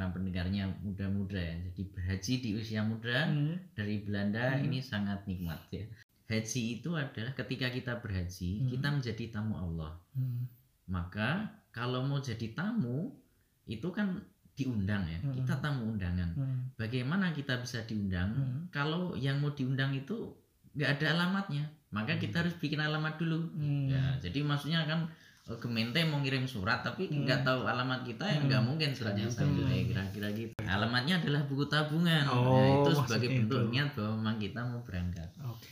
karena pendengarnya muda-muda ya. Jadi berhaji di usia muda Hmm. dari Belanda Hmm. ini sangat nikmat ya. Haji itu adalah ketika kita berhaji, Hmm. kita menjadi tamu Allah. Hmm. Maka kalau mau jadi tamu itu kan diundang ya. Hmm. Kita tamu undangan. Hmm. Bagaimana kita bisa diundang? Hmm. Kalau yang mau diundang itu nggak ada alamatnya, maka Hmm. kita harus bikin alamat dulu. Hmm. Ya, jadi maksudnya kan eh, Gemente mau ngirim surat tapi Hmm. nggak tahu alamat kita ya Hmm. nggak mungkin suratnya Hmm. sampai kira-kira gitu. Alamatnya adalah buku tabungan. Nah, Oh, itu sebagai bentuk itu. niat bahwa memang kita mau berangkat. Oke.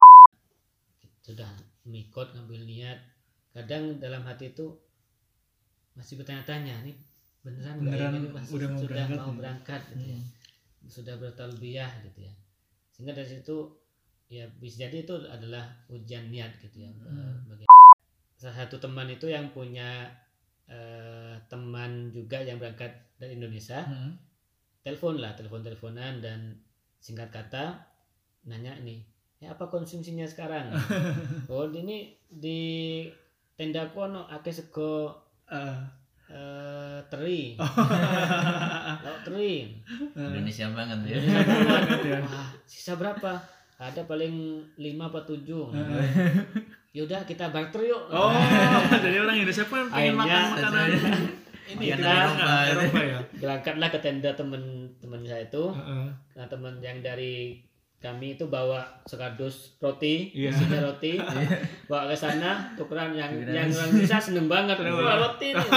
sudah mikot ngambil niat kadang dalam hati itu masih bertanya-tanya nih beneran nggak Beneran ini pas udah mau sudah berangkat mau ya? berangkat gitu ya Hmm. sudah bertalbiyah gitu ya sehingga dari situ ya bisa jadi itu adalah ujian niat gitu ya Hmm. eh, bagi salah satu teman itu yang punya eh, teman juga yang berangkat dari Indonesia Hmm. telepon lah telepon teleponan dan singkat kata nanya nih ya apa konsumsinya sekarang oh ini di tenda kono akeh sego Eh. eh, teri Oh. lauk teri Indonesia banget ya. Indonesia banget. Banget ya. Wah, sisa berapa ada paling lima apa tujuh yaudah kita barter yuk Oh, jadi orang Indonesia pun pengen makan makanan ini Eropa. Tengah, Eropa ya. berangkatlah ke tenda temen-temen saya itu Heeh. nah teman yang dari kami itu bawa sekardus roti Iya. isinya roti bawa ke sana tukeran yang yang orang bisa seneng banget wah roti nih.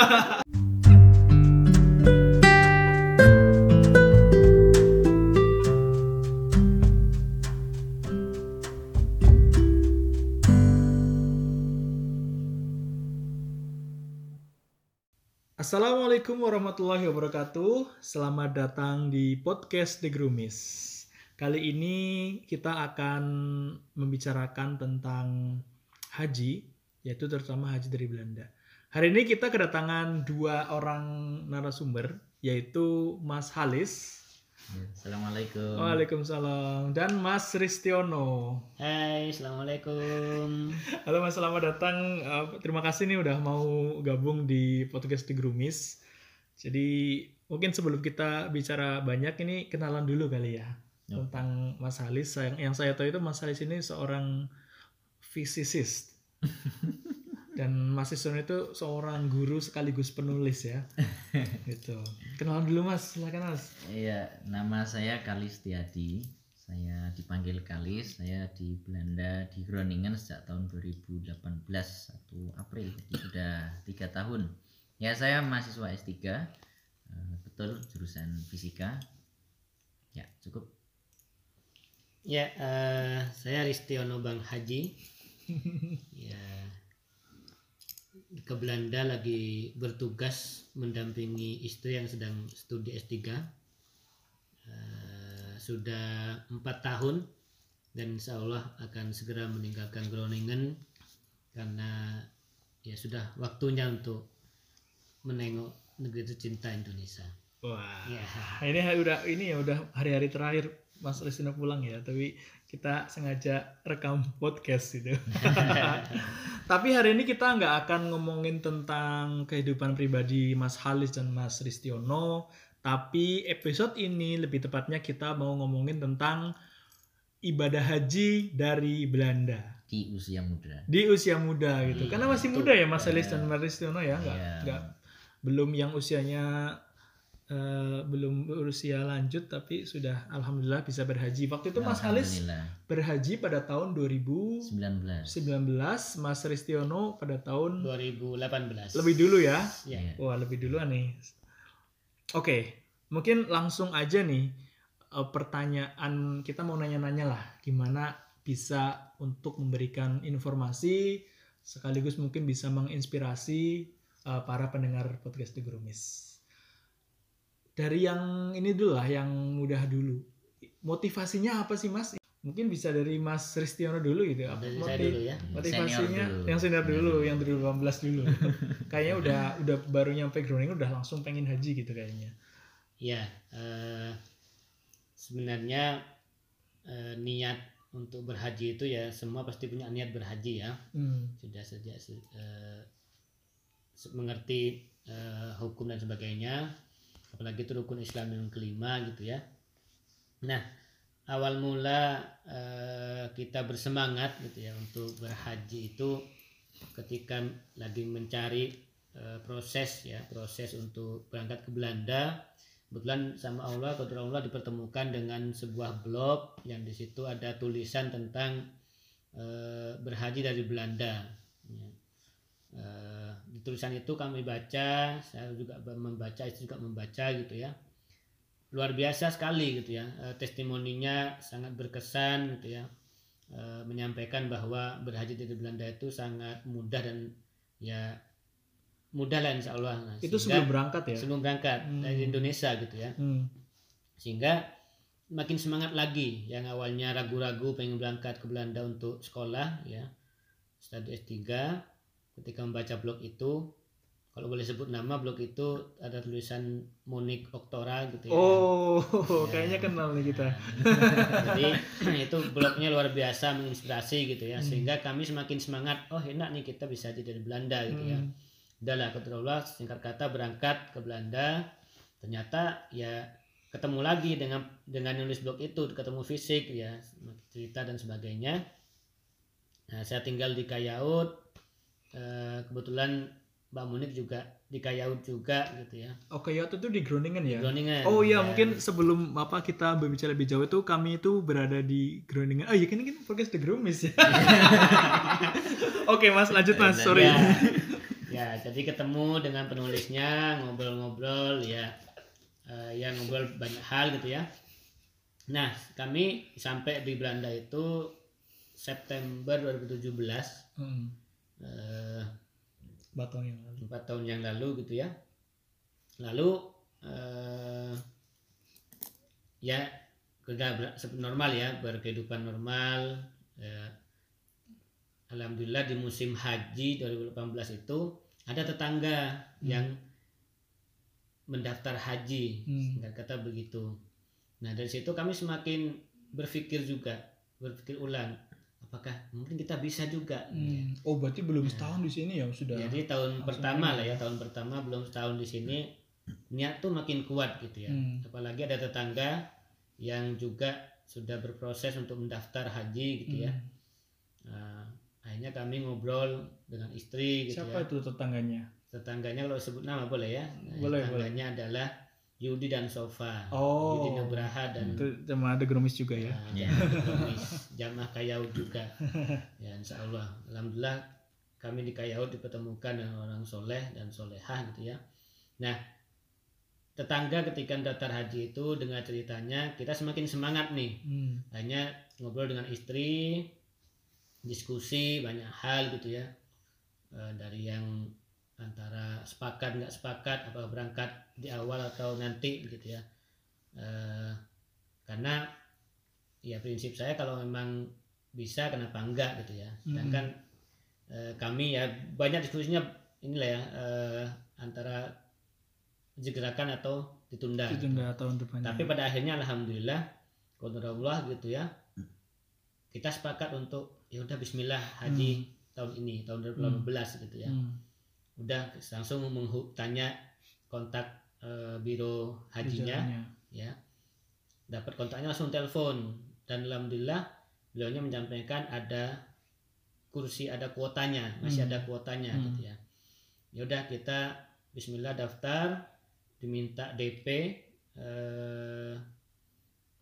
Assalamualaikum warahmatullahi wabarakatuh. Selamat datang di podcast The Grumis. Kali ini kita akan membicarakan tentang haji, yaitu terutama haji dari Belanda. Hari ini kita kedatangan dua orang narasumber, yaitu Mas Halis, Ya, Assalamualaikum. Waalaikumsalam, dan Mas Ristiono. Hai assalamualaikum Halo Mas, selamat datang. Eh, terima kasih nih udah mau gabung di podcast The Grumis. Jadi mungkin sebelum kita bicara banyak ini kenalan dulu kali ya Ya. tentang Mas Halis. Yang, yang saya tahu itu Mas Halis ini seorang physicist. Dan Mas Ison itu seorang guru sekaligus penulis ya. gitu. Kenalan dulu Mas, silakan Mas. Iya, nama saya Kalis Tiadi. Saya dipanggil Kalis. Saya di Belanda di Groningen sejak tahun 2018 1 April. Jadi sudah tiga tahun. Ya saya mahasiswa S3. Eh, Betul jurusan fisika. Ya cukup. ya eh, saya Ristiono Bang Haji ya ke Belanda lagi bertugas mendampingi istri yang sedang studi S3 Eh, sudah empat tahun dan insya Allah akan segera meninggalkan Groningen karena ya sudah waktunya untuk menengok negeri tercinta Indonesia. Wah. Ya. ini udah ini ya udah hari-hari terakhir Mas Ristina pulang ya, tapi kita sengaja rekam podcast gitu. tapi hari ini kita nggak akan ngomongin tentang kehidupan pribadi Mas Halis dan Mas Ristiono, tapi episode ini lebih tepatnya kita mau ngomongin tentang ibadah haji dari Belanda Di usia muda. di usia muda gitu. Iya, Karena masih betul. muda ya Mas Halis Iya. dan Mas Ristiono ya, nggak Iya. nggak belum yang usianya eh, belum berusia lanjut tapi sudah alhamdulillah bisa berhaji. Waktu itu Mas Halis berhaji pada tahun 2019, 19. Mas Ristiono pada tahun 2018. lebih dulu ya. Ya. Iya. Wah, lebih dulu nih. Oke, mungkin langsung aja nih eh, pertanyaan kita mau nanya-nanya lah gimana bisa untuk memberikan informasi sekaligus mungkin bisa menginspirasi eh, para pendengar podcast The Grumis. Dari yang ini dulu lah, yang mudah dulu. Motivasinya apa sih Mas? Mungkin bisa dari Mas Ristiono dulu gitu. Apa motiv- dulu ya. motivasinya Senior dulu. yang senior dulu yang 2018 dulu kayaknya udah udah baru nyampe Groningen udah langsung pengen haji gitu kayaknya Ya, eh, sebenarnya eh, niat untuk berhaji itu ya semua pasti punya niat berhaji ya. hmm. Sudah sejak se- eh, se- mengerti eh, hukum dan sebagainya. apalagi itu rukun Islam yang kelima gitu ya nah awal mula eh, kita bersemangat gitu ya untuk berhaji itu ketika lagi mencari eh, proses ya proses untuk berangkat ke Belanda kebetulan sama Allah kebetulan Allah dipertemukan dengan sebuah blog yang di situ ada tulisan tentang eh, berhaji dari Belanda ya. Tulisan itu kami baca saya juga membaca itu juga membaca gitu ya luar biasa sekali gitu ya eh, testimoninya sangat berkesan gitu ya eh, menyampaikan bahwa berhaji dari Belanda itu sangat mudah dan ya mudah lah insya Allah Nah, Itu sehingga- sebelum berangkat ya? sebelum berangkat Hmm. dari Indonesia gitu ya Hmm. sehingga makin semangat lagi yang awalnya ragu-ragu pengen berangkat ke Belanda untuk sekolah ya studi S3 ketika membaca blog itu kalau boleh sebut nama blog itu ada tulisan Monik Oktora gitu ya Oh, Ya. kayaknya kenal nih kita. jadi itu blognya luar biasa menginspirasi gitu ya Hmm. sehingga kami semakin semangat oh enak nih kita bisa jadi dari Belanda gitu ya Hmm. udahlah kebetulan singkat kata berangkat ke Belanda ternyata ya ketemu lagi dengan dengan nulis blog itu ketemu fisik ya cerita dan sebagainya nah saya tinggal di Kayaut Eh, kebetulan Mbak Munik juga di Kayaut juga gitu ya Oke, ya itu di Groningen ya. Groningen Oh iya, Ya. mungkin sebelum Bapak kita berbicara lebih jauh itu kami itu berada di Groningen. Oh iya, kan ini kan podcast The Groomis ya. Oke, Mas, lanjut Mas. Ya, Sorry. ya, ya jadi ketemu dengan penulisnya ngobrol-ngobrol ya Eh, ya ngobrol banyak hal gitu ya nah kami sampai di Belanda itu September 2017 Hmm. Eh, Batang yang lalu. empat tahun yang lalu gitu ya lalu eh, ya sudah normal ya berkehidupan normal ya. alhamdulillah di musim haji 2018 itu ada tetangga yang mendaftar haji Hmm. kata begitu nah dari situ kami semakin berpikir juga berpikir ulang apakah mungkin kita bisa juga ya. Hmm. Oh, berarti belum setahun di sini ya sudah. Jadi tahun pertama ini. lah ya, tahun pertama belum setahun di sini niat tuh makin kuat gitu ya. Hmm. Apalagi ada tetangga yang juga sudah berproses untuk mendaftar haji gitu ya. Hmm. Nah, akhirnya kami ngobrol dengan istri gitu Siapa ya. itu tetangganya? Tetangganya kalau sebut nama boleh ya. Nah, Boleh, tetangganya adalah Yudi dan Sofa. Oh. Yudi Nugraha dan Itu sama ada Gromis juga ya. Nah, Ya. jamaah Gamis, jamaah Kayaut juga ya insya Allah alhamdulillah kami di Kayaut dipertemukan dengan orang soleh dan solehah gitu ya nah tetangga ketika daftar haji itu dengan ceritanya kita semakin semangat nih Hmm. hanya ngobrol dengan istri diskusi banyak hal gitu ya Eh, dari yang antara sepakat nggak sepakat apa berangkat di awal atau nanti gitu ya Eh, karena ya prinsip saya kalau memang bisa kenapa enggak gitu ya sedangkan eh, kami ya banyak diskusinya inilah ya eh, antara segerakan atau ditunda gitu. Ditunda tahun depannya. Tapi pada akhirnya alhamdulillah Allah gitu ya. Kita sepakat untuk ya udah bismillah haji tahun ini, tahun 2018 gitu ya. Hmm. Udah langsung tanya kontak eh, biro hajinya Jalannya. ya. Dapat kontaknya langsung telepon dan alhamdulillah beliaunya menyampaikan ada kursi ada kuotanya, masih Hmm. ada kuotanya Hmm. gitu ya. Ya udah kita bismillah daftar diminta DP eh,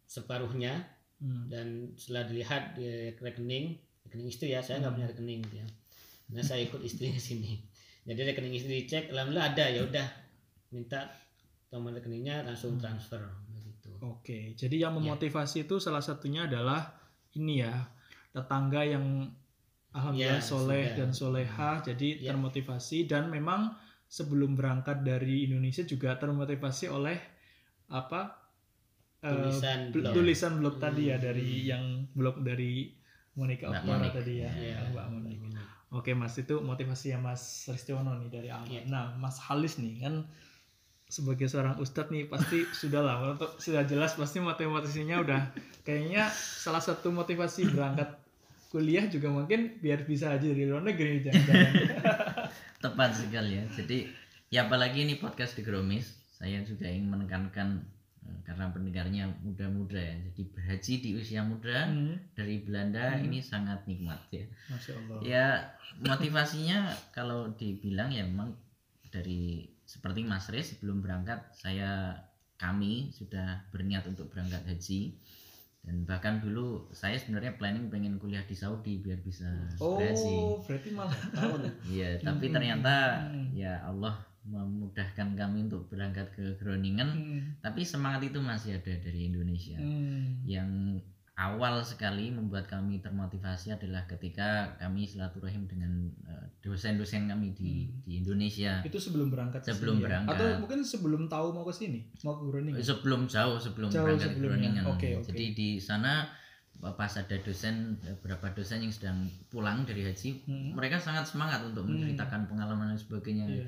separuhnya Hmm. dan setelah dilihat di rekening rekening istri ya saya nggak Hmm. punya rekening gitu ya nah saya ikut istri ke sini jadi rekening istri dicek alhamdulillah ada ya udah minta nomor rekeningnya langsung Hmm. transfer begitu Oke, jadi yang memotivasi itu salah satunya adalah ini ya tetangga yang alhamdulillah Ya, soleh sudah. dan soleha, jadi Ya. termotivasi dan memang sebelum berangkat dari Indonesia juga termotivasi oleh apa eh, Tulisan bl- blog. tulisan blog tadi ya Hmm. dari yang blog dari Monica Monik. tadi ya, Iya. Mbak Monik. Oke mas itu motivasinya Mas Ristiono nih dari awal. Iya. Nah Mas Halis nih kan sebagai seorang ustadz nih pasti sudah lah untuk sudah jelas pasti motivasinya udah kayaknya salah satu motivasi berangkat kuliah juga mungkin biar bisa aja dari luar negeri jangan-jangan. tepat sekali ya jadi ya apalagi ini podcast di Gromis saya juga ingin menekankan karena pendengarnya muda-muda ya. Jadi berhaji di usia muda Hmm, dari Belanda Hmm. ini sangat nikmat ya. Masya Allah. Ya motivasinya kalau dibilang ya memang dari seperti Mas Riz sebelum berangkat saya kami sudah berniat untuk berangkat haji dan bahkan dulu saya sebenarnya planning pengen kuliah di Saudi biar bisa berhaji. Oh, berarti malah tahun. Iya, tapi Hmm. ternyata Hmm. ya Allah memudahkan kami untuk berangkat ke Groningen, Hmm, tapi semangat itu masih ada dari Indonesia. hmm. Yang awal sekali membuat kami termotivasi adalah ketika kami silaturahim dengan eh, dosen-dosen kami di Hmm. di Indonesia. Itu sebelum berangkat ke Sebelum sini ya? berangkat. Atau mungkin sebelum tahu mau ke sini, mau ke Groningen. Sebelum jauh sebelum Jauh berangkat ke sebelumnya. Groningen. Oke, oke. Jadi di sana pas ada dosen beberapa dosen yang sedang pulang dari haji, Hmm. mereka sangat semangat untuk Hmm. menceritakan pengalaman dan sebagainya. Iya.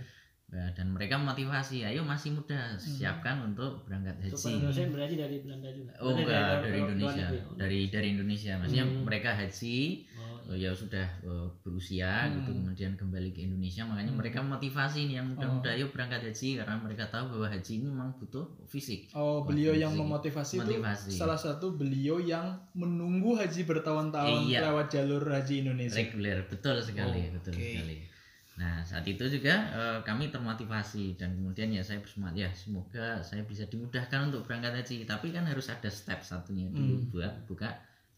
Ya, dan mereka motivasi, ayo masih muda, siapkan untuk berangkat haji. dosen berarti dari Belanda juga. Oh Berarti enggak, dari luar Indonesia. negeri. Dari dari Indonesia. Maksudnya Hmm. mereka haji Oh, oh, ya sudah eh, berusia Hmm. gitu kemudian kembali ke Indonesia makanya Hmm. mereka motivasi nih yang muda-muda Oh. ayo berangkat haji karena mereka tahu bahwa haji ini memang butuh fisik. Oh, beliau yang Motivasi. memotivasi itu Motivasi. salah satu beliau yang menunggu haji bertahun-tahun Iya. lewat jalur haji Indonesia. Reguler, betul sekali, Oh, betul oke. sekali. Nah, saat itu juga eh, kami termotivasi dan kemudian ya saya bersemangat ya semoga saya bisa dimudahkan untuk berangkat haji. Tapi kan harus ada step satunya dulu Hmm. buat buka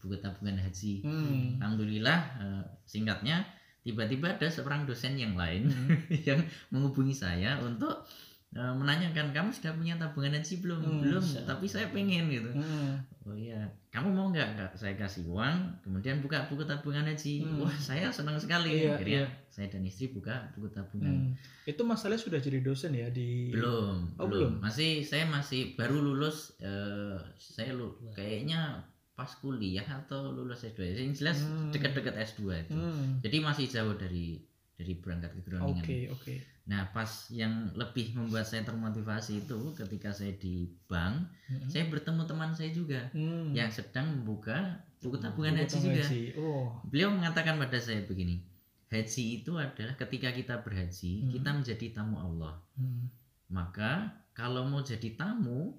buku tabungan haji. Hmm. Alhamdulillah eh, singkatnya tiba-tiba ada seorang dosen yang lain Hmm. yang menghubungi saya untuk eh, menanyakan kamu sudah punya tabungan haji belum? Hmm, belum, tapi saya pengen gitu. Hmm. Oh iya, kamu mau nggak nggak saya kasih uang, kemudian buka buku tabungan haji. Hmm. Wah saya senang sekali. Iya, Akhirnya iya. saya dan istri buka buku tabungan. Hmm. Itu masalahnya sudah jadi dosen ya di Belum, Oh, belum, belum? Masih saya masih baru lulus. eh, saya lu kayaknya pas kuliah atau lulus S2. Yang jelas Hmm. dekat-dekat S2 itu. Hmm. Jadi masih jauh dari dari berangkat ke Groningen. Oke, oke. Nah pas yang lebih membuat saya termotivasi itu ketika saya di bank, Hmm. saya bertemu teman saya juga Hmm. yang sedang membuka buku tabungan haji juga. haji. Oh. Beliau mengatakan pada saya begini, haji itu adalah ketika kita berhaji, Hmm. kita menjadi tamu Allah. Hmm. Maka kalau mau jadi tamu,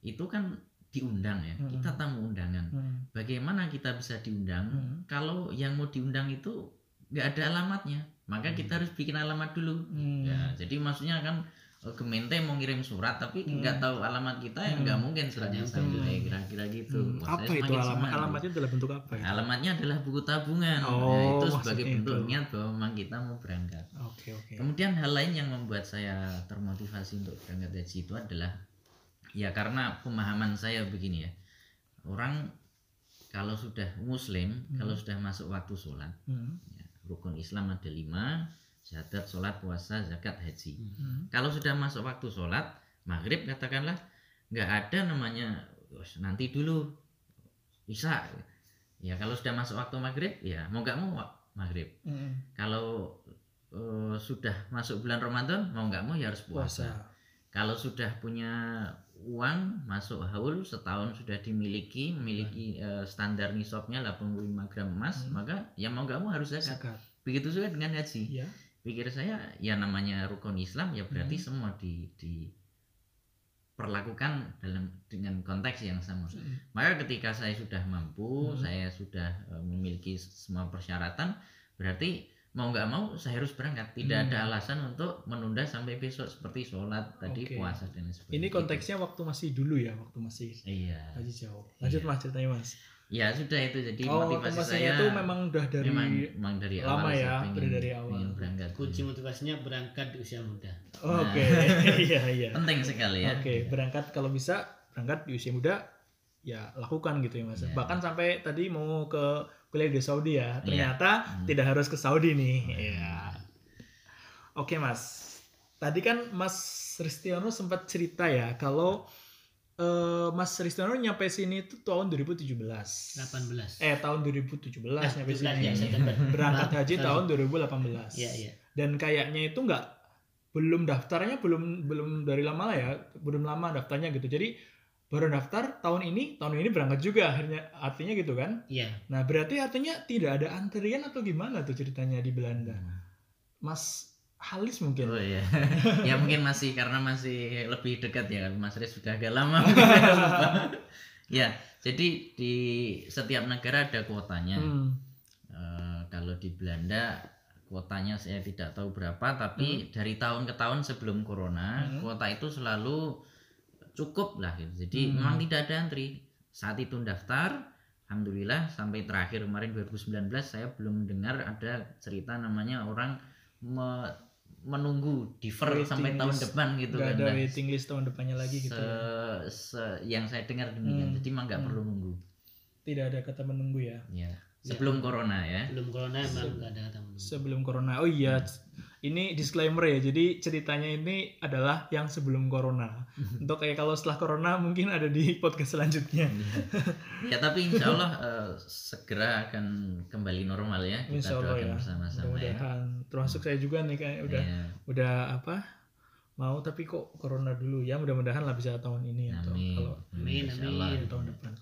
itu kan diundang ya, Hmm. kita tamu undangan. Bagaimana kita bisa diundang kalau yang mau diundang itu nggak ada alamatnya? Maka kita harus bikin alamat dulu. Hmm. Ya, jadi maksudnya kan eh, Gemente mau ngirim surat tapi Hmm. nggak tahu alamat kita ya Hmm. nggak mungkin suratnya Hmm. sampai kira-kira gitu. Hmm. Wah, Apa itu alamat? semangat. Alamatnya dalam bentuk apa ya? Alamatnya adalah buku tabungan. Nah, Oh, itu sebagai maksudnya bentuk itu. niat bahwa memang kita mau berangkat. Oke, oke. Kemudian hal lain yang membuat saya termotivasi untuk berangkat haji itu adalah ya karena pemahaman saya begini ya. Orang kalau sudah muslim, Hmm. kalau sudah masuk waktu sholat, Hmm. Rukun Islam ada lima, syahadat, sholat, puasa, zakat, haji. Hmm. Kalau sudah masuk waktu sholat, maghrib katakanlah nggak ada namanya "Wes, nanti dulu bisa. Ya kalau sudah masuk waktu maghrib, ya mau nggak mau maghrib. Hmm. Kalau eh, sudah masuk bulan Ramadan, mau nggak mau ya harus puasa. Puasa. Kalau sudah punya uang masuk haul setahun sudah dimiliki, memiliki eh, standar nisabnya 85 gram emas, Hmm. maka ya mau nggak mau harus zakat. Zakat. Begitu juga dengan haji Ya. pikir saya ya namanya rukun Islam ya berarti Hmm. semua di di perlakukan dalam dengan konteks yang sama. Hmm. Maka ketika saya sudah mampu, Hmm. saya sudah eh, memiliki semua persyaratan, berarti mau nggak mau saya harus berangkat. Tidak Hmm. ada alasan untuk menunda sampai besok seperti sholat tadi Oke. puasa dan sebagainya. Ini konteksnya waktu masih dulu ya, waktu masih Iya. haji jauh. Lanjut Iya. mas ceritanya mas. Ya sudah itu jadi oh, motivasi saya itu memang udah dari memang, memang dari lama awal saya ya, pengen- dari- dari awal. pengen berangkat. Kunci motivasinya berangkat di usia muda. Oh, Oke, iya iya. Penting sekali ya. Oke, berangkat kalau bisa berangkat di usia muda ya lakukan gitu ya mas. Iya. Bahkan sampai tadi mau ke kuliah di Saudi ya, ternyata Hmm. tidak harus ke Saudi nih. Iya. Oke mas, tadi kan Mas Ristiono sempat cerita ya kalau eh, Mas Ristiono nyampe sini itu tahun 2017. 18. Eh tahun 2017 Nah, nyampe 17 sini. ya. Berangkat haji sorry. tahun 2018 Iya, iya. dan kayaknya itu nggak belum daftarnya belum belum dari lama lah ya belum lama daftarnya gitu jadi baru daftar tahun ini tahun ini berangkat juga akhirnya artinya gitu kan Iya. nah berarti artinya tidak ada antrian atau gimana tuh ceritanya di Belanda Hmm. Mas Halis mungkin. Oh iya. ya mungkin masih karena masih lebih dekat ya Mas Riz sudah agak lama. ya, jadi di setiap negara ada kuotanya. Hmm. Eh, kalau di Belanda kuotanya saya tidak tahu berapa tapi dari tahun ke tahun sebelum corona Hmm. kuota itu selalu cukup lah gitu. Jadi Hmm. memang tidak ada antri. Saat itu daftar Alhamdulillah sampai terakhir kemarin 2019 saya belum dengar ada cerita namanya orang me- menunggu defer Waiting sampai tahun list. depan gitu Nggak kan. ada Nah, waiting list tahun depannya lagi gitu. se- ya. se- yang saya dengar demikian. Hmm. Jadi memang nggak Hmm. perlu nunggu. Tidak ada kata menunggu ya. Ya. Sebelum corona ya. belum corona emang nggak ada kata menunggu. Sebelum corona. Oh iya, ini disclaimer ya. Jadi ceritanya ini adalah yang sebelum corona. Untuk kayak kalau setelah corona mungkin ada di podcast selanjutnya. ya tapi insya Allah eh, segera akan kembali normal ya kita Insya Allah doakan ya. bersama-sama ya. Termasuk saya juga nih kayak udah Iya. udah apa? Mau tapi kok corona dulu ya. Mudah-mudahan lah bisa tahun ini atau amin kalau Amin, Insya amin. Allah. tahun depan.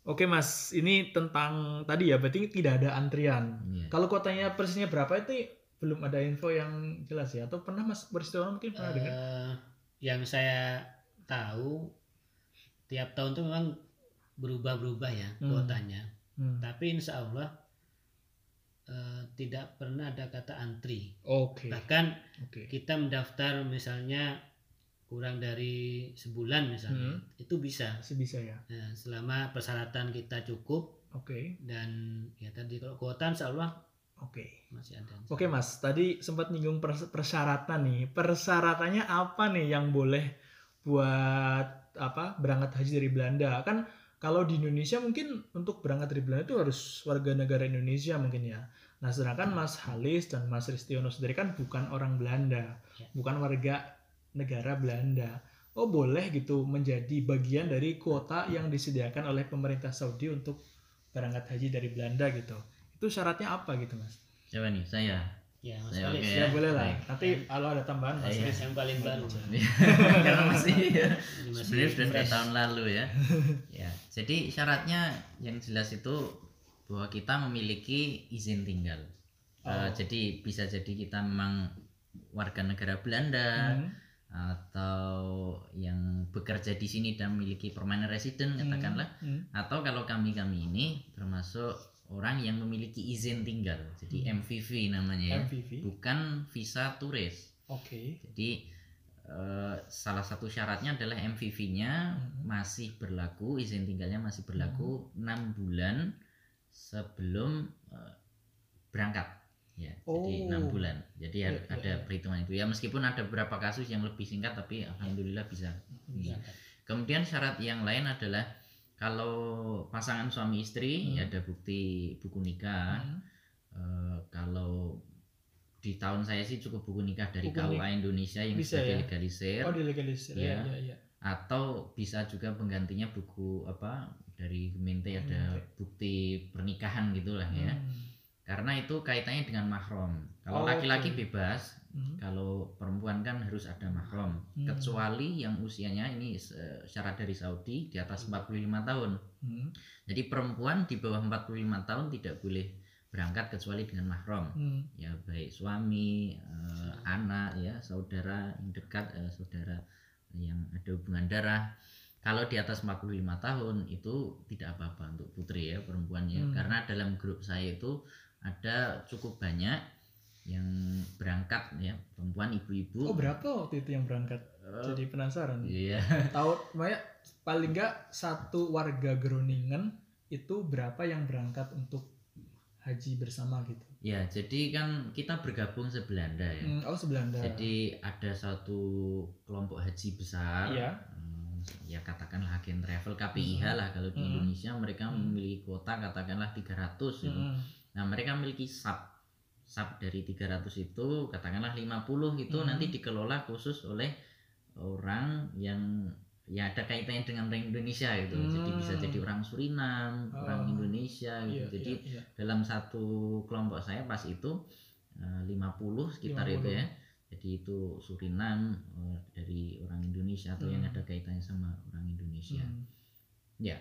Oke Mas, ini tentang tadi ya, berarti tidak ada antrian. Iya. Kalau kuotanya persisnya berapa itu belum ada info yang jelas ya? Atau pernah Mas peristiwa mungkin pernah dengar? Eh, yang saya tahu tiap tahun tuh memang berubah-berubah ya Hmm. kuotanya. Hmm. Tapi insya Allah eh, tidak pernah ada kata antri. Oke, Bahkan oke. kita mendaftar misalnya kurang dari sebulan misalnya, Hmm. itu bisa. Masih bisa ya. Nah, selama persyaratan kita cukup Oke, dan ya tadi kalau kuota insya Allah oke. masih ada. Oke Mas, tadi sempat nyinggung pers- persyaratan nih. Persyaratannya apa nih yang boleh buat apa berangkat haji dari Belanda? Kan kalau di Indonesia mungkin untuk berangkat dari Belanda itu harus warga negara Indonesia mungkin ya. Nah sedangkan Mas Halis dan Mas Ristiono sendiri kan bukan orang Belanda, Ya. bukan warga negara Belanda. Oh boleh gitu menjadi bagian dari kuota yang disediakan oleh pemerintah Saudi untuk berangkat haji dari Belanda gitu. Itu syaratnya apa gitu Mas? siapa nih saya Ya, Mas Ya, Faris. oke Ya, Ya, boleh lah. baik. Nanti kalau ada tambahan Mas Iya. Riz. yang paling baru. karena masih sebenarnya sudah dari tahun lalu ya ya jadi syaratnya yang jelas itu bahwa kita memiliki izin tinggal Eh, Oh. jadi bisa jadi kita memang warga negara Belanda Hmm. atau yang bekerja di sini dan memiliki permanent resident katakanlah Hmm. atau kalau kami kami ini termasuk orang yang memiliki izin tinggal jadi Hmm. MVV namanya ya MVV. bukan visa turis Oke. jadi eh, salah satu syaratnya adalah MVV-nya Hmm. masih berlaku izin tinggalnya masih berlaku enam bulan sebelum eh, berangkat ya jadi Oh. enam bulan jadi Iya, ada, iya. perhitungan itu ya meskipun ada beberapa kasus yang lebih singkat tapi alhamdulillah bisa Iya. Berangkat. Kemudian syarat yang lain adalah kalau pasangan suami istri Hmm. ya ada bukti buku nikah. Hmm. Eh, kalau di tahun saya sih cukup buku nikah dari Buku KUA Indonesia yang Bisa sudah ya? dilegalisir Oh dilegalisir Iya. ya, ya, ya. atau bisa juga penggantinya buku apa dari Gemente ada Gemente. bukti pernikahan gitulah ya. Hmm. Karena itu kaitannya dengan mahram. Kalau Oh, laki-laki oke. bebas, Hmm. kalau perempuan kan harus ada mahram Hmm. kecuali yang usianya ini eh, syarat dari Saudi di atas 45 tahun Hmm. jadi perempuan di bawah 45 tahun tidak boleh berangkat kecuali dengan mahram Hmm. ya baik suami eh, anak ya saudara yang dekat eh, saudara yang ada hubungan darah kalau di atas 45 tahun itu tidak apa-apa untuk putri ya perempuannya Hmm. karena dalam grup saya itu ada cukup banyak yang berangkat ya perempuan ibu-ibu Oh berapa waktu itu yang berangkat? Eh, Jadi penasaran. iya Tahu, Maya paling nggak satu warga Groningen itu berapa yang berangkat untuk haji bersama gitu? ya jadi kan kita bergabung sebelanda ya Hmm, oh sebelanda. jadi ada satu kelompok haji besar Iya. Hmm, ya katakanlah agen travel KPIH lah kalau di Hmm. Indonesia mereka Hmm. memiliki kuota katakanlah 300 gitu. Hmm. Nah, mereka memiliki sub sub dari 300 itu katakanlah 50 itu Hmm. nanti dikelola khusus oleh orang yang ya ada kaitannya dengan orang Indonesia gitu. Jadi bisa Hmm. jadi orang Surinam, orang Oh. Indonesia gitu. Iya, jadi iya, iya. dalam satu kelompok saya pas itu eh, 50 sekitar 50. itu ya jadi itu Surinam eh, dari orang Indonesia atau yang Hmm. ada kaitannya sama orang Indonesia Hmm. ya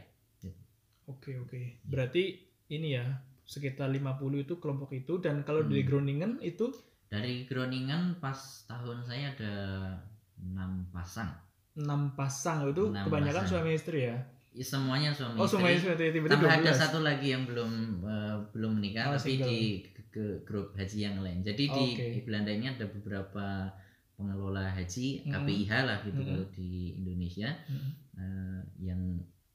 Oke oke. Berarti ini ya sekitar 50 itu kelompok itu dan kalau di Hmm. Groningen itu dari Groningen pas tahun saya ada enam pasang enam pasang itu Enam kebanyakan pasang. suami istri ya Ya, semuanya suami oh istri. suami istri tiba-tiba tambah ada 12. satu lagi yang belum eh, belum menikah Oh, tapi single. di ke, ke grup haji yang lain jadi di Oke. Belanda ini ada beberapa pengelola haji Hmm. KPIH lah gitu Hmm. kalau di Indonesia Hmm. eh, yang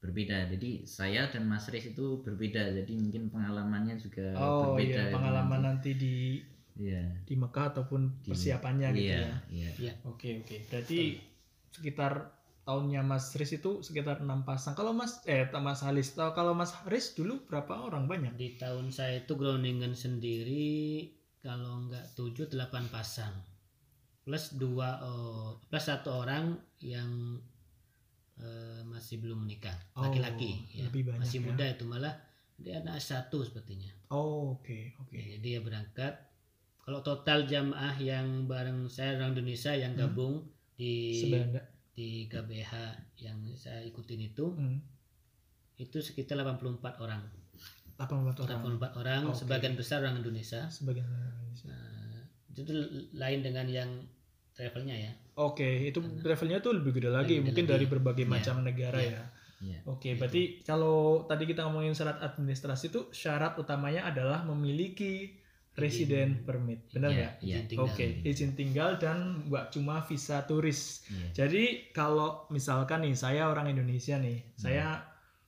berbeda jadi saya dan Mas Riz itu berbeda jadi mungkin pengalamannya juga oh berbeda iya pengalaman nanti. nanti di Iya. di Mekah ataupun Di- persiapannya gitu iya, ya iya. Oke oke. Berarti sekitar tahunnya Mas Riz itu sekitar enam pasang. Kalau Mas eh Mas Halis, tahu kalau Mas Riz dulu berapa orang banyak? Di tahun saya itu Groningen sendiri kalau nggak 7 8 pasang. Plus dua oh, plus satu orang yang eh, masih belum menikah, Oh, laki-laki ya. lebih banyak masih ya. muda itu malah dia anak satu sepertinya. Oh oke oke. Ya, jadi dia berangkat. Kalau total jamaah yang bareng saya orang Indonesia yang Hmm. gabung di Sebelanda. di KBH yang saya ikutin itu Hmm. itu sekitar 84 orang. 84 orang. 84 orang, Oke. sebagian besar orang Indonesia. Sebagian orang Indonesia. Nah, itu lain dengan yang travelnya ya. Oke, itu levelnya tuh lebih gede lagi, Lebih mungkin gede dari berbagai Iya. macam negara Iya. ya. Iya. Oke, Gitu. berarti kalau tadi kita ngomongin syarat administrasi itu syarat utamanya adalah memiliki resident permit, benar Iya, nggak? iya. Izin tinggal. Oke, izin tinggal dan nggak cuma visa turis. Iya. Jadi kalau misalkan nih saya orang Indonesia nih, Hmm. saya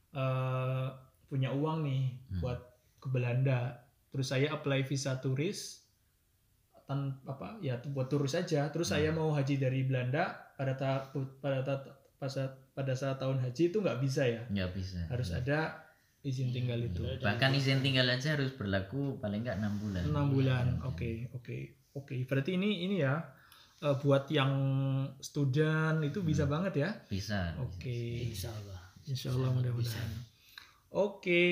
eh, punya uang nih Hmm. buat ke Belanda, terus saya apply visa turis, tan apa ya buat turis aja, terus saya Hmm. mau haji dari Belanda pada ta- pada ta- pada saat, pada saat tahun haji itu nggak bisa ya, nggak bisa harus Nggak. ada izin tinggal itu Betul. bahkan izin tinggal aja harus berlaku paling nggak enam bulan enam bulan. Iya. Oke oke oke. Berarti ini ini ya eh, buat yang student itu bisa Hmm. banget ya. bisa Oke. Insya Allah. Insya Allah Bisa. mudah-mudahan. Oke.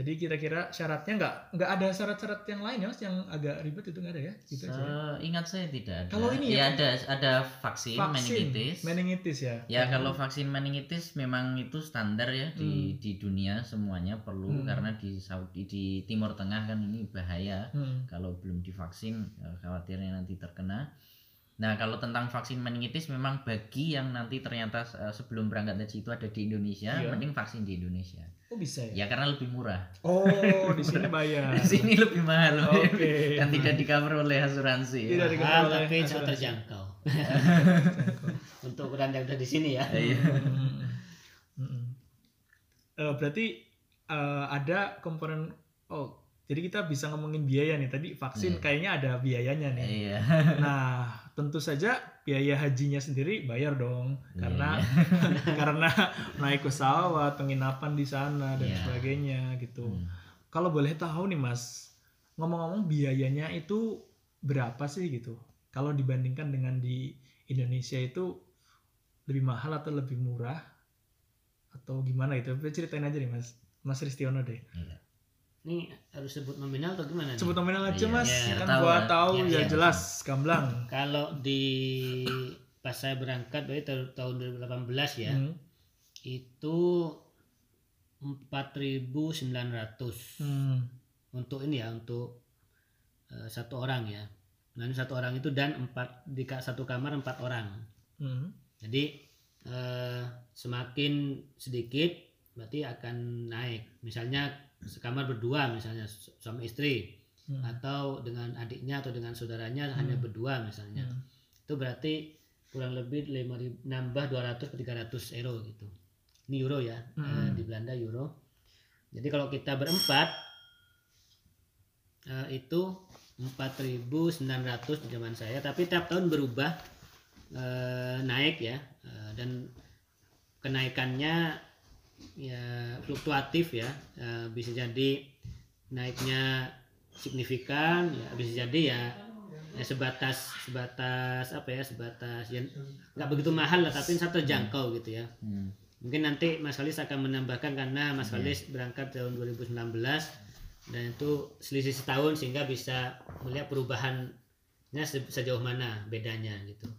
Jadi kira-kira syaratnya nggak nggak ada syarat-syarat yang lain ya mas yang agak ribet itu nggak ada ya? Gitu aja. ya? Seingat saya tidak ada. Kalau ini ya, ya ada ada vaksin, meningitis. meningitis ya. Ya kalau vaksin meningitis memang itu standar ya di Hmm. di dunia semuanya perlu Hmm. karena di Saudi di Timur Tengah kan ini bahaya Hmm. kalau belum divaksin eh, khawatirnya nanti terkena. Nah kalau tentang vaksin meningitis memang bagi yang nanti ternyata eh, sebelum berangkat haji itu ada di Indonesia, Iya. mending vaksin di Indonesia. Oh bisa ya? Ya karena lebih murah. Oh di sini bayar. Di sini lebih mahal Oke. dan tidak di cover oleh asuransi. Tidak di- Mahal oleh tapi asuransi. terjangkau. Untuk ukuran yang udah di sini ya. Iya. Eh, berarti eh, ada komponen oh jadi kita bisa ngomongin biaya nih tadi vaksin Iya. kayaknya ada biayanya nih. Iya. Nah, tentu saja biaya hajinya sendiri bayar dong Iya, karena karena naik pesawat, penginapan di sana dan Iya. sebagainya gitu. Hmm. Kalau boleh tahu nih Mas, ngomong-ngomong biayanya itu berapa sih gitu? Kalau dibandingkan dengan di Indonesia itu lebih mahal atau lebih murah atau gimana gitu? Ceritain aja nih Mas. Mas Ristiono deh. Iya. Ini harus sebut nominal atau gimana? nih? Sebut nominal aja Iya, Mas, iya. kan Tahu buat lah. tahu Iya, ya iya. jelas, gamblang. Kalau di pas saya berangkat dari tahun- tahun 2018 ya, Hmm. itu 4.900 Hmm. untuk ini ya untuk eh, satu orang ya. Ini satu orang itu dan empat di satu kamar empat orang. Hmm. Jadi eh, semakin sedikit berarti akan naik. Misalnya sekamar berdua misalnya su- suami istri Hmm. atau dengan adiknya atau dengan saudaranya hanya Hmm. berdua misalnya. Hmm. Itu berarti kurang lebih 5.000 nambah 200 ke 300 euro gitu. Ini euro ya, eh, Hmm. di Belanda euro. Jadi kalau kita berempat eh, itu 4.900 di zaman saya, tapi tiap tahun berubah eh, naik ya eh, dan kenaikannya ya fluktuatif ya, Eh, bisa jadi naiknya signifikan, ya bisa jadi ya ya sebatas sebatas apa ya sebatas ya nggak begitu mahal lah tapi satu terjangkau gitu ya Hmm. mungkin nanti Mas Kalis akan menambahkan karena Mas Iya. Kalis berangkat tahun 2019 dan itu selisih setahun sehingga bisa melihat perubahannya se- sejauh mana bedanya gitu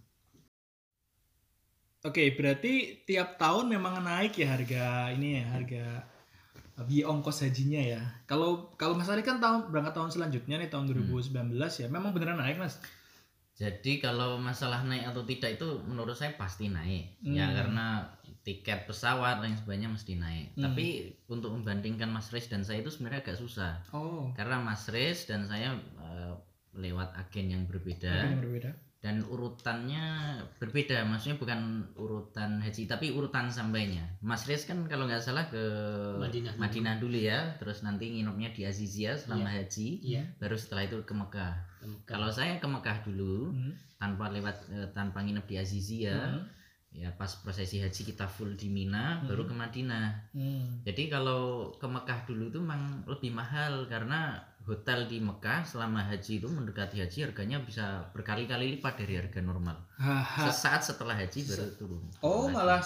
Oke, berarti tiap tahun memang naik ya harga ini ya harga biaya ongkos hajinya ya. Kalau kalau Mas Ari kan tahun berangkat tahun selanjutnya nih tahun 2019 ya, memang beneran naik Mas. Jadi kalau masalah naik atau tidak itu menurut saya pasti naik. Ya Hmm. karena tiket pesawat dan sebagainya mesti naik. Hmm. Tapi untuk membandingkan Mas Riz dan saya itu sebenarnya agak susah. Oh, Karena Mas Riz dan saya eh, lewat agen yang berbeda yang berbeda. Dan urutannya berbeda. Maksudnya bukan urutan haji tapi urutan sampainya. Mas Riz kan kalau nggak salah ke Madinah dulu. Madinah dulu ya, terus nanti nginepnya di Azizia selama haji, Iya. baru setelah itu ke Mekah. Kalau Kalau saya ke Mekah dulu Hmm. tanpa lewat eh, tanpa nginep di Azizia, Hmm. ya pas prosesi haji kita full di Mina, Hmm. baru ke Madinah. Hmm. Jadi kalau ke Mekah dulu itu memang lebih mahal karena hotel di Mekah selama haji itu mendekati haji harganya bisa berkali-kali lipat dari harga normal. Sesaat setelah haji baru turun. Oh, Turun malah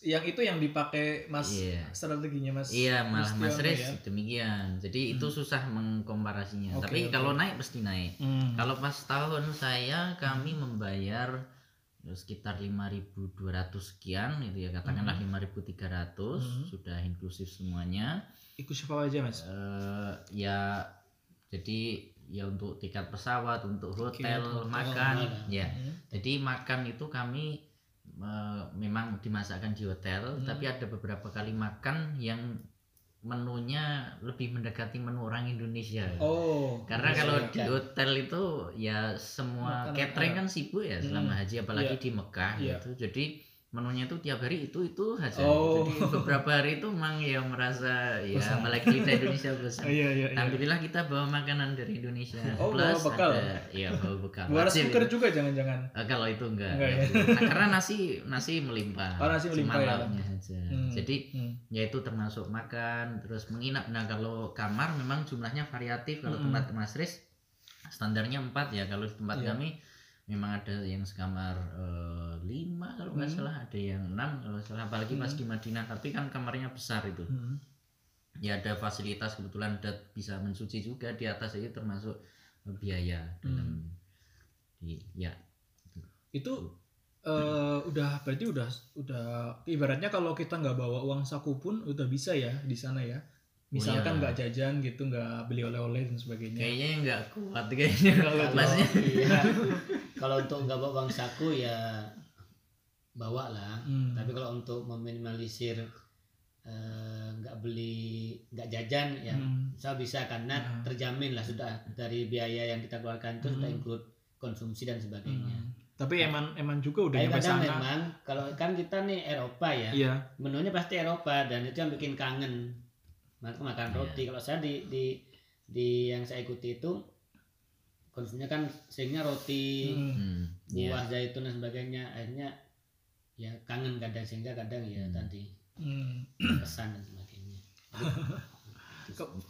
yang itu yang dipakai Mas Iya. strateginya Mas. Iya malah Mas Riz ya. demikian. Jadi itu susah mengkomparasinya. Oke, Tapi oke. kalau naik pasti naik. Hmm. Kalau pas tahun saya kami membayar sekitar 5.200 sekian itu ya katakanlah 5.300 Hmm. sudah inklusif semuanya. Ikut siapa aja Mas? Eh, ya jadi ya untuk tiket pesawat, untuk hotel, hotel, makan, makan. ya. Hmm. Jadi makan itu kami eh, memang dimasakkan di hotel, Hmm. tapi ada beberapa kali makan yang menunya lebih mendekati menu orang Indonesia. Oh. Karena Bisa kalau makan. di hotel itu ya semua Makanan catering kan sibuk ya selama Hmm. haji apalagi Iya. di Mekah Iya. gitu. Jadi menunya itu tiap hari itu itu aja. Oh. Jadi beberapa hari itu memang ya merasa ya Bosan. lidah Indonesia bosan. Oh, iya iya iya. Alhamdulillah kita bawa makanan dari Indonesia. Oh, Plus bawa bekal? ada ya bawa bekal. Cooker itu. juga jangan-jangan. Eh, kalau itu enggak. Enggak ya? Nah, karena nasi nasi melimpah. Oh, nasi melimpah ya. lauknya. Hmm. Jadi Hmm. ya itu termasuk makan terus menginap nah kalau kamar memang jumlahnya variatif kalau Mm-mm. tempat Mas Riz standarnya 4 ya kalau di tempat Iya. kami memang ada yang sekamar eh, lima kalau nggak Mm. salah ada yang enam kalau salah apalagi pas Mm. di Madinah tapi kan kamarnya besar itu Hmm. ya ada fasilitas kebetulan ada bisa mensuci juga di atas itu termasuk biaya dalam di ya Itu eh, udah berarti udah udah ibaratnya kalau kita nggak bawa uang saku pun udah bisa ya di sana ya. Misalkan iya. nggak jajan gitu, nggak beli oleh-oleh dan sebagainya. kayaknya nggak kuat kayaknya kalau iya, kalau untuk nggak bawa uang saku ya bawa lah. Hmm. Tapi kalau untuk meminimalisir eh, nggak beli nggak jajan ya Hmm. saya bisa karena Hmm. terjamin lah sudah dari biaya yang kita keluarkan itu sudah Hmm. include konsumsi dan sebagainya. Hmm. Tapi eman eman juga udah nyampe kadang sana. memang kalau kan kita nih Eropa ya, Iya. menunya pasti Eropa dan itu yang bikin kangen. Maka makan Iya. roti. Kalau saya di di di yang saya ikuti itu konsumsinya kan seringnya roti, Hmm. Hmm, iya. buah zaitun dan sebagainya. Akhirnya ya kangen kadang sehingga kadang ya Hmm. tadi Hmm. pesan dan sebagainya.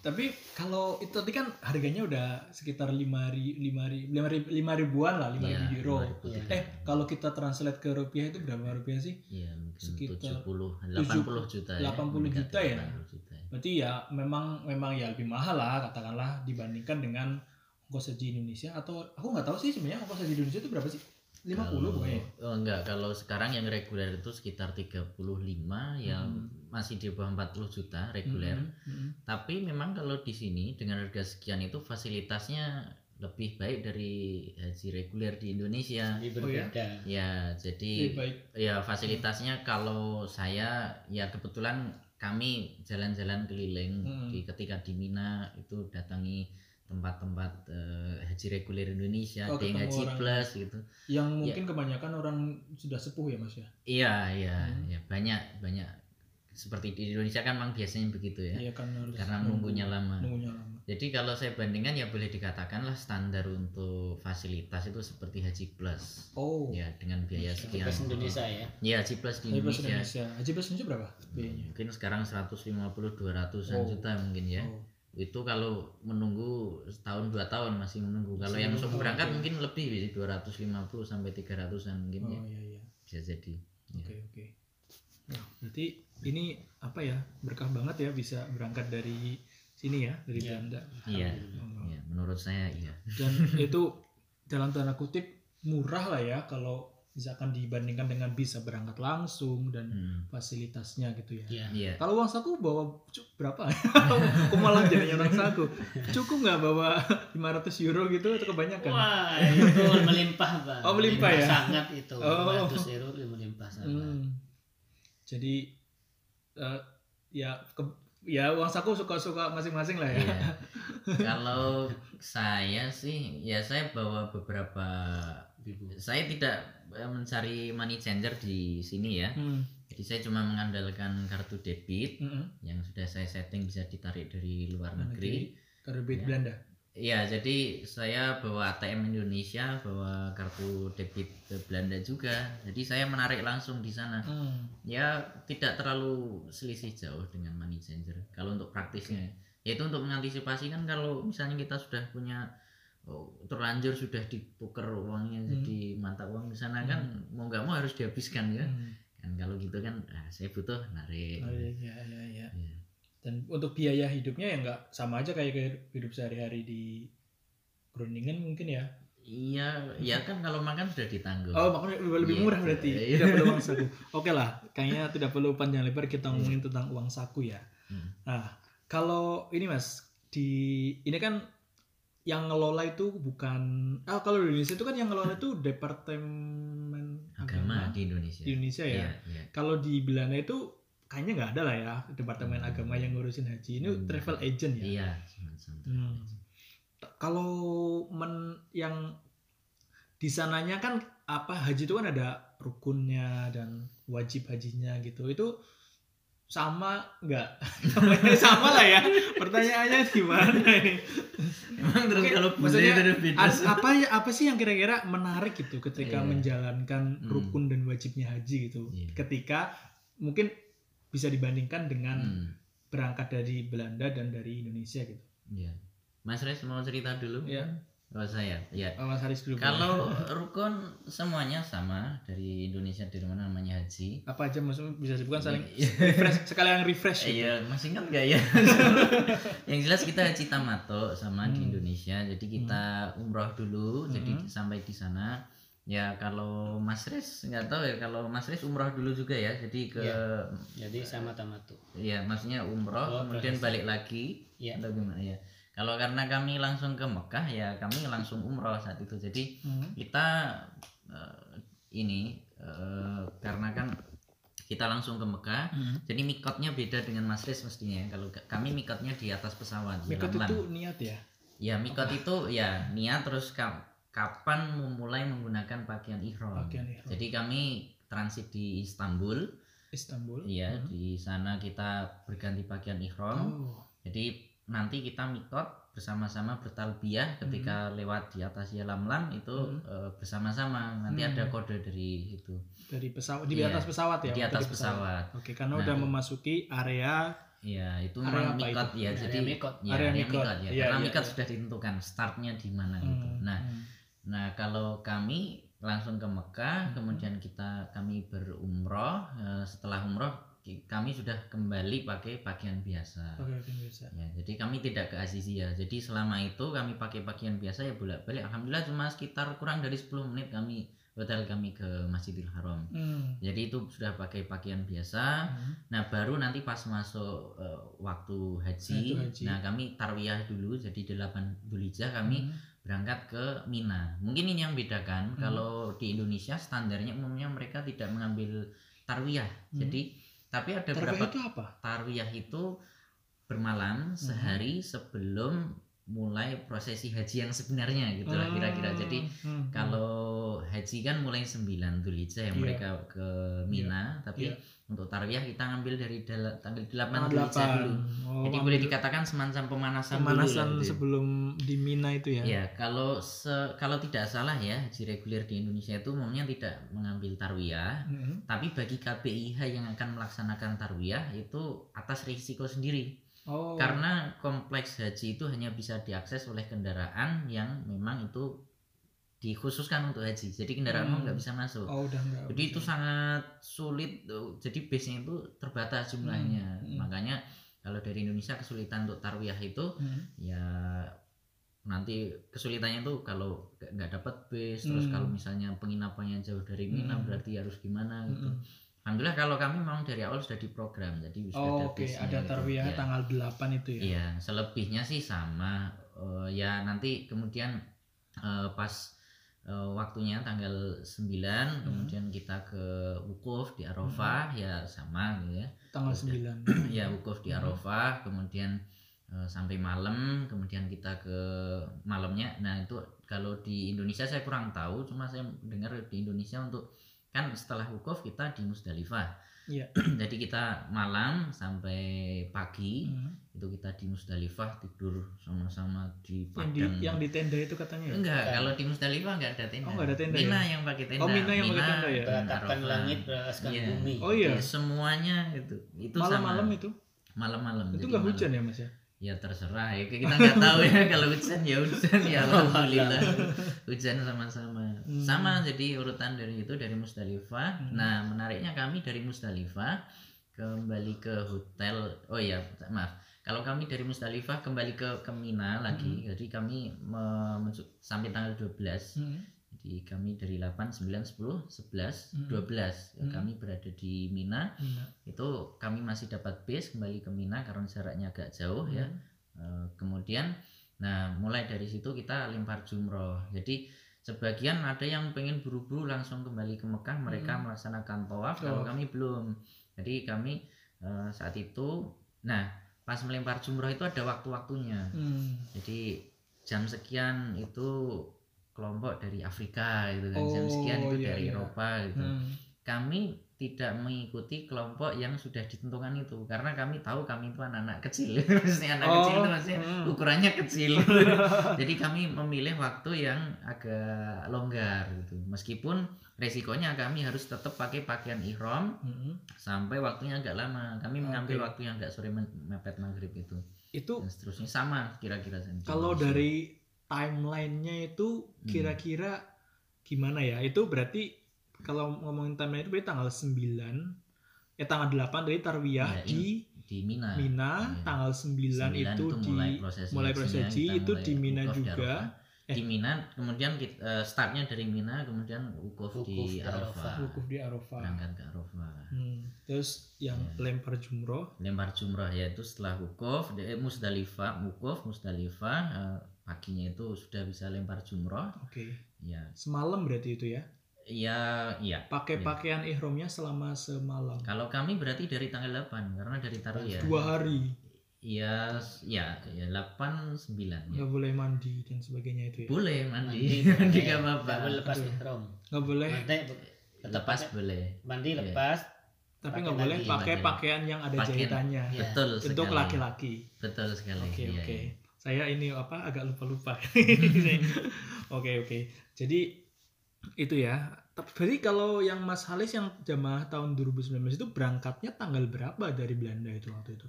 Tapi kalau itu tadi kan harganya udah sekitar lima ri, lima lima, ri- lima ribuan lah, lima Iya, ribu euro. 5.000. Eh kalau kita translate ke rupiah itu berapa rupiah sih? Iya Sekitar 70 80 juta ya. 80 juta ya? 80 juta ya. Berarti ya memang memang ya lebih mahal lah katakanlah dibandingkan dengan ongkos haji Indonesia atau aku nggak tahu sih sebenarnya ongkos haji Indonesia itu berapa sih? 50 Kalau- pokoknya. Oh enggak, kalau sekarang yang reguler itu sekitar 35 yang Hmm. masih di bawah 40 juta reguler. Hmm, hmm. Tapi memang kalau di sini dengan harga sekian itu fasilitasnya lebih baik dari haji reguler di Indonesia. Jadi Oh, ya? berbeda. Ya, jadi Lebih baik. ya fasilitasnya kalau saya ya kebetulan kami jalan-jalan keliling Hmm. di ketika di Mina itu datangi tempat-tempat eh, haji reguler Indonesia, Oh, ada yang haji orang. plus gitu. Yang mungkin kebanyakan orang sudah sepuh ya Mas ya. Iya, iya, Hmm. ya banyak banyak seperti di Indonesia kan memang biasanya begitu ya. Iya kan harus Karena nunggu- menunggunya lama. Nunggunya lama. Jadi kalau saya bandingkan ya boleh dikatakan lah standar untuk fasilitas itu seperti Haji Plus. Oh. Ya dengan biaya sekian. Plus Indonesia ya. Ya Haji Plus di Haji Plus Indonesia. Indonesia. Haji Plus Indonesia berapa biayanya? Mungkin sekarang 150 200-an Oh. juta mungkin ya. Oh. Itu kalau menunggu setahun dua tahun masih menunggu. Kalau yang langsung berangkat mungkin lebih sih 250 sampai 300-an mungkin Oh ya. iya iya. Bisa jadi. Ya. Oke oke. Nah, berarti ini apa ya berkah banget ya bisa berangkat dari sini ya dari Iya. Belanda. Iya. Iya, menurut saya iya. Dan itu dalam tanda kutip murah lah ya kalau misalkan dibandingkan dengan bisa berangkat langsung dan Hmm. fasilitasnya gitu ya. ya Iya. Kalau uang saku bawa berapa? Aku malah jadi orang saku. Cukup nggak bawa 500 euro gitu atau kebanyakan? wah itu melimpah pak Oh, melimpah ya? sangat itu Oh. 500 euro melimpah sangat Hmm. Jadi eh, ya ke- ya uang saku suka-suka masing-masing lah ya. Iya. Kalau saya sih ya saya bawa beberapa Ibu. saya tidak mencari money changer di sini ya. Hmm. Jadi saya cuma mengandalkan kartu debit Mm-mm. yang sudah saya setting bisa ditarik dari luar Luar negeri. Karena duit Ya. Belanda. Iya, jadi saya bawa ATM Indonesia, bawa kartu debit ke Belanda juga. Jadi saya menarik langsung di sana. Hmm. Ya tidak terlalu selisih jauh dengan money changer. Kalau untuk praktisnya, yaitu untuk mengantisipasi kan kalau misalnya kita sudah punya terlanjur sudah ditukar uangnya Hmm. jadi mata uang di sana kan mau nggak mau harus dihabiskan ya. Hmm. Kan kalau gitu kan ah, saya butuh narik. Oh, iya, iya, iya, iya. Iya. Dan untuk biaya hidupnya ya nggak sama aja kayak hidup sehari-hari di Groningen mungkin ya. Iya, ya kan kalau makan sudah ditanggung. Oh, makanya lebih, lebih Iya. murah berarti. Iya. Tidak perlu uang saku. Oke lah, kayaknya tidak perlu panjang lebar kita ngomongin tentang uang saku ya. Hmm. Nah, kalau ini Mas, di ini kan yang ngelola itu bukan ah kalau di Indonesia itu kan yang ngelola itu departemen agama di Indonesia. di Indonesia ya. Iya, iya. Kalau di Belanda itu kayaknya nggak ada lah ya departemen Hmm. agama yang ngurusin haji. Ini Hmm. travel agent ya. Iya, Hmm. Kalau men yang di sananya kan apa haji itu kan ada rukunnya dan wajib hajinya gitu. Itu sama nggak? sama lah ya. Pertanyaannya gimana ini? Emang terus Oke, kalau maksudnya. As- apa ya apa sih yang kira-kira menarik gitu ketika Iya. menjalankan Hmm. rukun dan wajibnya haji gitu. Iya. Ketika mungkin bisa dibandingkan dengan Hmm, berangkat dari Belanda dan dari Indonesia gitu. iya. Mas Res mau cerita dulu? Iya. Oh saya, ya. Oh, Mas Haris dulu. Kalau rukun semuanya sama dari Indonesia dari mana namanya haji. apa aja maksudnya bisa disebutkan saling Iya. refresh sekalian refresh gitu. Iya, masih ingat gak ya? yang jelas kita haji tamato sama di Hmm. Indonesia. Jadi kita umroh dulu, jadi Hmm. sampai di sana. Ya kalau Mas Res nggak tahu ya kalau Mas Res umroh dulu juga ya. Jadi ke Iya. jadi sama tamat tuh ya maksudnya umroh Oh, kemudian balik lagi Iya. atau gimana ya. Kalau karena kami langsung ke Mekah ya kami langsung umroh saat itu. Jadi Hmm. kita eh, ini eh, karena kan kita langsung ke Mekah Hmm. jadi mikotnya beda dengan Mas Riz mestinya ya. Kalau kami mikotnya di atas pesawat. Mikot itu niat ya. Ya mikot itu ya niat terus ka- kapan memulai menggunakan pakaian ihram. Pakaian ihram. Jadi kami transit di Istanbul. Istanbul. Iya Hmm. di sana kita berganti pakaian ihram. Oh. Jadi nanti kita mikot bersama-sama bertalbiyah ketika lewat di atas ya Lamlam itu Hmm. eh, bersama-sama. Nanti Hmm. ada kode dari itu Dari pesawat di Iya, atas pesawat ya. di atas pesawat. Oke, karena Nah. udah memasuki area Iya, itu Area mikot itu? ya. Area Jadi mikot. ya, Area mikot. mikot, ya. Iya, Karena iya, mikot iya. sudah ditentukan startnya di mana gitu. Hmm, Nah, hmm. nah kalau kami langsung ke Mekah, Hmm. kemudian kita kami berumroh. eh, setelah umroh kami sudah kembali pakai pakaian biasa. Oke, bisa. Ya, jadi kami tidak ke Azizia. Jadi selama itu kami pakai pakaian biasa ya bolak-balik. Alhamdulillah cuma sekitar kurang dari 10 menit kami hotel kami ke Masjidil Haram. Hmm. Jadi itu sudah pakai pakaian biasa. Hmm. Nah baru nanti pas masuk eh, waktu haji, Waktu haji. nah kami tarwiyah dulu jadi 8 Dzulhijjah kami Hmm. berangkat ke Mina. Mungkin ini yang bedakan Hmm. kalau di Indonesia standarnya umumnya mereka tidak mengambil tarwiyah. Hmm. Jadi tapi ada Tarwiyah beberapa itu apa? tarwiyah itu bermalam sehari sebelum mulai prosesi haji yang sebenarnya gitu lah kira-kira. Jadi Hmm, hmm, kalau haji kan mulai 9 Dzulhijjah yang Iya. mereka ke Mina, tapi Iya. untuk tarwiyah kita ngambil dari tanggal 8 Tanggal Dzulhijjah 8. dulu. Oh, Jadi boleh dikatakan semacam pemanasan, dulu pemanasan lah gitu ya. sebelum di Mina itu ya. Ya, kalau se- kalau tidak salah ya, haji reguler di Indonesia itu umumnya tidak mengambil tarwiyah, Hmm. tapi bagi KPIH yang akan melaksanakan tarwiyah itu atas risiko sendiri. Oh. Karena kompleks haji itu hanya bisa diakses oleh kendaraan yang memang itu dikhususkan untuk haji. Jadi kendaraan Hmm. nggak bisa masuk. Oh, udah enggak. Jadi itu sangat sulit. tuh. Jadi base-nya itu terbatas jumlahnya. Hmm, hmm. Makanya kalau dari Indonesia kesulitan untuk tarwiyah itu Hmm. ya nanti kesulitannya tuh kalau nggak- dapat terus Hmm. kalau misalnya penginapannya jauh dari Mina Hmm. berarti harus gimana gitu Mm-mm. Alhamdulillah kalau kami memang dari awal sudah diprogram jadi sudah Oh, ada oke, bisnya ada gitu. tarwiyah Iya. tanggal 8 itu ya. Iya, selebihnya sih sama. Eh, ya nanti kemudian eh, pas eh, waktunya tanggal 9 Hmm. kemudian kita ke wukuf di Arafah ya sama gitu ya. Tanggal Udah. 9. ya wukuf di Hmm. Arafah kemudian eh, sampai malam kemudian kita ke malamnya. Nah, itu kalau di Indonesia saya kurang tahu cuma saya dengar di Indonesia untuk kan setelah wukuf kita di Musdalifah. Iya. Jadi kita malam sampai pagi Hmm. itu kita di Musdalifah tidur sama-sama di Yang di padang yang di tenda itu katanya ya? enggak kalau di Musdalifah enggak ada tenda Oh, enggak ada tenda Mina ya? yang pakai tenda Oh, Mina yang pakai tenda ya? beratapkan langit beralaskan Iya. bumi Oh iya. Ya, semuanya itu itu Malam-malam sama itu. malam-malam Itu enggak hujan ya, Mas ya? ya terserah ya kita nggak tahu ya kalau hujan ya hujan ya alhamdulillah hujan sama-sama Hmm. sama jadi urutan dari itu dari Musdalifah Hmm. nah menariknya kami dari Musdalifah kembali ke hotel oh ya maaf kalau kami dari Musdalifah kembali ke ke Mina lagi Hmm. jadi kami me- sampai tanggal 12 Hmm. jadi kami dari 8 9 10 11 Hmm. 12 Hmm. kami berada di Mina Iya. itu kami masih dapat bis kembali ke Mina karena jaraknya agak jauh ya Hmm. Eh, kemudian nah mulai dari situ kita lempar jumroh jadi sebagian ada yang pengen buru-buru langsung kembali ke Mekah mereka Hmm. melaksanakan tawaf kalau Oh. kami belum jadi kami eh, saat itu nah pas melempar jumroh itu ada waktu-waktunya Hmm. jadi jam sekian itu kelompok dari Afrika gitu kan jam sekian Oh, itu iya, dari iya. Eropa gitu Hmm. kami tidak mengikuti kelompok yang sudah ditentukan itu karena kami tahu kami itu anak-anak kecil maksudnya anak Oh, kecil itu maksudnya hmm. ukurannya kecil jadi kami memilih waktu yang agak longgar gitu meskipun resikonya kami harus tetap pakai pakaian ihram Hmm. sampai waktunya agak lama kami mengambil Oke. waktu yang agak sore mepet maghrib itu Itu dan seterusnya sama kira-kira kalau dari timelinenya itu Hmm. kira-kira gimana ya? Itu berarti kalau ngomongin timeline itu berarti tanggal 9 eh tanggal 8 dari Tarwiyah Iya, di di Mina Mina, Iya. tanggal 9, 9 itu, di mulai proses mulai hajinya, proses haji, kita itu mulai di Mina di juga. Arafah. Eh. di Mina kemudian kita, eh, startnya dari Mina kemudian wukuf Wukuf di di Arafah wukuf di Arafah. berangkat ke Arafah Hmm. Terus yang Iya. lempar jumroh lempar jumrah yaitu setelah wukuf di eh, Musdalifah wukuf Musdalifah eh, paginya itu sudah bisa lempar jumrah Oke. ya Semalam berarti itu ya. Ya iya Pakai Iya. pakaian ihramnya selama semalam. kalau kami berarti dari tanggal 8 karena dari Tarwiyah Dua hari. ya ya ya 8 9 ya nggak boleh mandi dan sebagainya itu ya. boleh mandi mandi gak apa-apa Nggak boleh lepas ihram Nggak boleh. Mandi, lepas boleh mandi Iya. lepas Tapi pakai nggak boleh lagi. pakai Pakai. pakaian yang ada Pakaian. jahitannya. Iya. betul Untuk laki-laki. betul sekali Oke iya, oke. iya. Saya ini apa agak lupa-lupa. Oke oke. Jadi itu ya. Tapi berarti kalau yang Mas Halis yang jamaah tahun 2019 itu berangkatnya tanggal berapa dari Belanda itu waktu itu?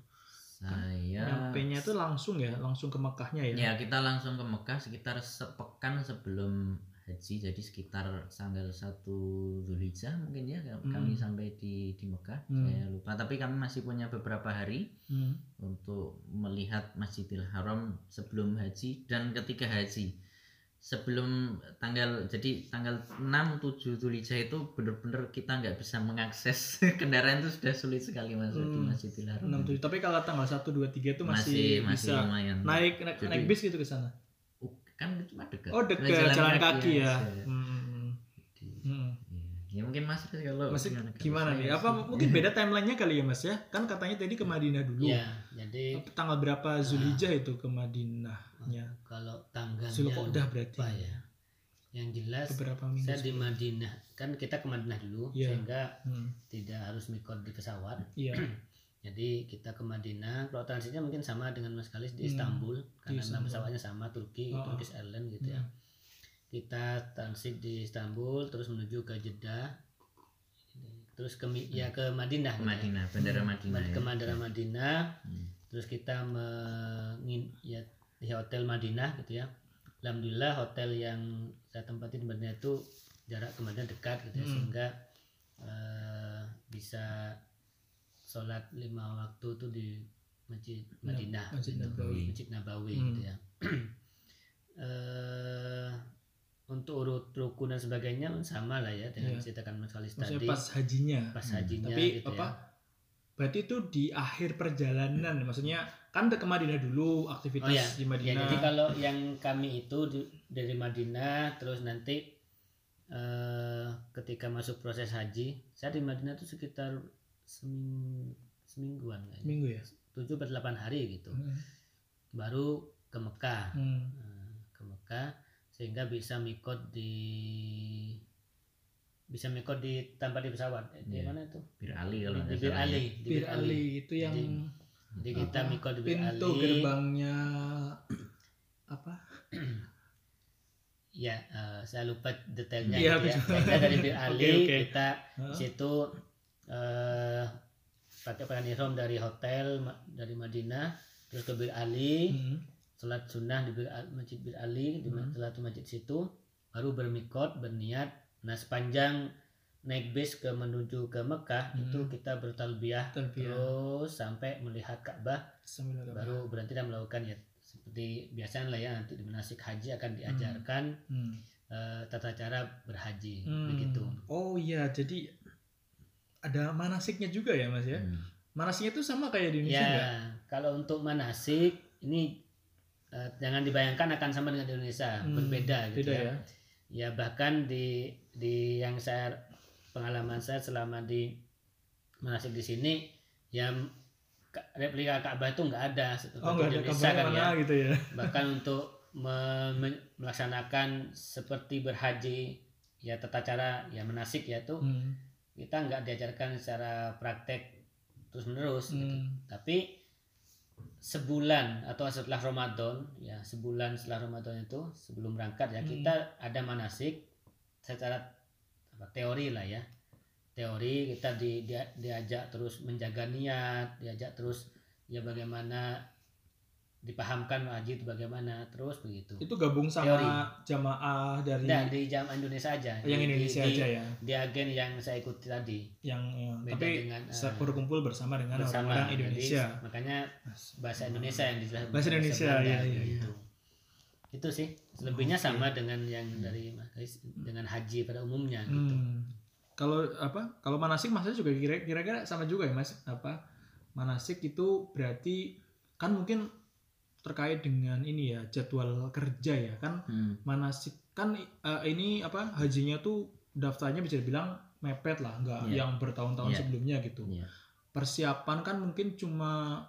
saya Nyampe-nya itu langsung ya, langsung ke Mekahnya ya. Ya kita langsung ke Mekah sekitar sepekan sebelum haji jadi sekitar tanggal 1 Zulhijjah mungkin ya kami Hmm. sampai di di Mekah Hmm. saya lupa tapi kami masih punya beberapa hari Hmm. untuk melihat Masjidil Haram sebelum haji dan ketika haji sebelum tanggal jadi tanggal 6 7 Zulhijjah itu benar-benar kita nggak bisa mengakses kendaraan itu sudah sulit sekali masuk di Hmm. Masjidil Haram 6, 7. Tapi kalau tanggal 1 2 3 itu masih masih, masih bisa lumayan naik naik, Jadi- naik bis gitu ke sana. Kan cuma dekat Oh, dekat jalan, kaki ya. aja. Hmm. Di-. Ya mungkin masih kalau Masih gimana gimana nih? Apa sih- mungkin beda timelinenya kali ya Mas ya? Kan katanya tadi ke Madinah dulu. ya jadi Tanggal berapa Zulhijjah itu ke Madinahnya? kalau tanggalnya Zulqa'dah berarti. ya yang jelas Beberapa minggu. saya di. Madinah kan kita ke Madinah dulu Iya. sehingga Hmm. tidak harus mikot di pesawat Iya. jadi kita ke Madinah kalau transitnya mungkin sama dengan Mas Kalis di Hmm. Istanbul karena Istanbul. nama pesawatnya sama Turki Oh, oh. Turkish Airlines gitu ya Hmm. Kita transit di Istanbul terus menuju ke Jeddah terus ke ya ke Madinah ke gitu ya. Madinah bandara Hmm. Madinah ke ya. Bandara Madinah Hmm. terus kita mengin ya di hotel Madinah gitu ya alhamdulillah hotel yang saya tempati di Madinah itu jarak ke Madinah dekat gitu ya Hmm. sehingga eh, bisa sholat lima waktu itu di masjid Madinah Masjid gitu. Nabawi. masjid Nabawi Hmm. gitu ya eh untuk urut rukun dan sebagainya sama lah ya dengan Iya. ceritakan Mas Maksudnya tadi pas hajinya. pas Hmm. hajinya Tapi gitu apa? ya. Berarti itu di akhir perjalanan, maksudnya kan ke Madinah dulu aktivitas Oh ya, di ya Madinah. jadi kalau yang kami itu di- dari Madinah terus nanti eh ketika masuk proses haji, saya di Madinah itu sekitar seming, semingguan kayaknya. Minggu ya. 7 atau 8 hari gitu. Hmm. Baru ke Mekah. Hmm. Nah, ke Mekah sehingga bisa mikot di bisa mikot di tanpa di pesawat Eh, di Iya. mana itu Bir Ali kalau di, di Bir ya. Ali di Bir Ali itu yang Jadi- jadi kita mikot di Bir pintu Ali gerbangnya apa? ya eh, saya lupa detailnya Iya, gitu ya. Kita dari Bir Ali Oke, oke. kita di situ eh pakai ihram dari hotel dari Madinah terus ke Bir Ali Hmm. Sholat sunnah di masjid Bir Ali di Hmm. satu masjid situ baru bermikot berniat nah sepanjang naik bis ke menuju ke Mekah Hmm. itu kita bertalbiyah Talbiyah. terus sampai melihat Ka'bah baru berhenti dan melakukan ya seperti biasa lah ya nanti di manasik haji akan diajarkan Hmm. eh, tata cara berhaji Hmm. begitu Oh iya, jadi ada manasiknya juga ya Mas ya? Hmm. Manasiknya itu sama kayak di Indonesia ya kalau untuk manasik ini eh, jangan dibayangkan akan sama dengan di Indonesia Hmm, berbeda gitu Beda ya. ya. ya bahkan di di yang saya pengalaman saya selama di manasik di sini yang ka- replika Ka'bah itu nggak ada seperti Oh ada Indonesia kan ya gitu ya? bahkan untuk me- me- melaksanakan seperti berhaji ya tata cara ya manasik ya itu Hmm. kita nggak diajarkan secara praktek terus menerus gitu. Hmm. tapi sebulan atau setelah Ramadan ya sebulan setelah Ramadan itu sebelum berangkat ya Hmm. kita ada manasik secara apa, teori lah ya teori kita di, dia- diajak terus menjaga niat diajak terus ya bagaimana dipahamkan itu bagaimana terus begitu Itu gabung sama Teori. jamaah dari Nah, di jam Indonesia aja yang Di- Indonesia di, aja ya, di agen yang saya ikuti tadi yang ya, beda tapi dengan, eh, berkumpul bersama dengan bersama Jadi, Indonesia. makanya bahasa Indonesia yang dijelaskan Bahasa Indonesia, Belanda, iya, iya, gitu. itu sih selebihnya Oke. sama dengan yang dari dengan haji pada umumnya gitu Hmm. Kalau apa? Kalau manasik maksudnya juga kira- kira-kira sama juga ya Mas? Apa? Manasik itu berarti kan mungkin terkait dengan ini ya jadwal kerja ya kan Hmm. manasik kan eh, ini apa hajinya tuh daftarnya bisa dibilang mepet lah nggak Iya. yang bertahun-tahun Iya. sebelumnya gitu Iya. persiapan kan mungkin cuma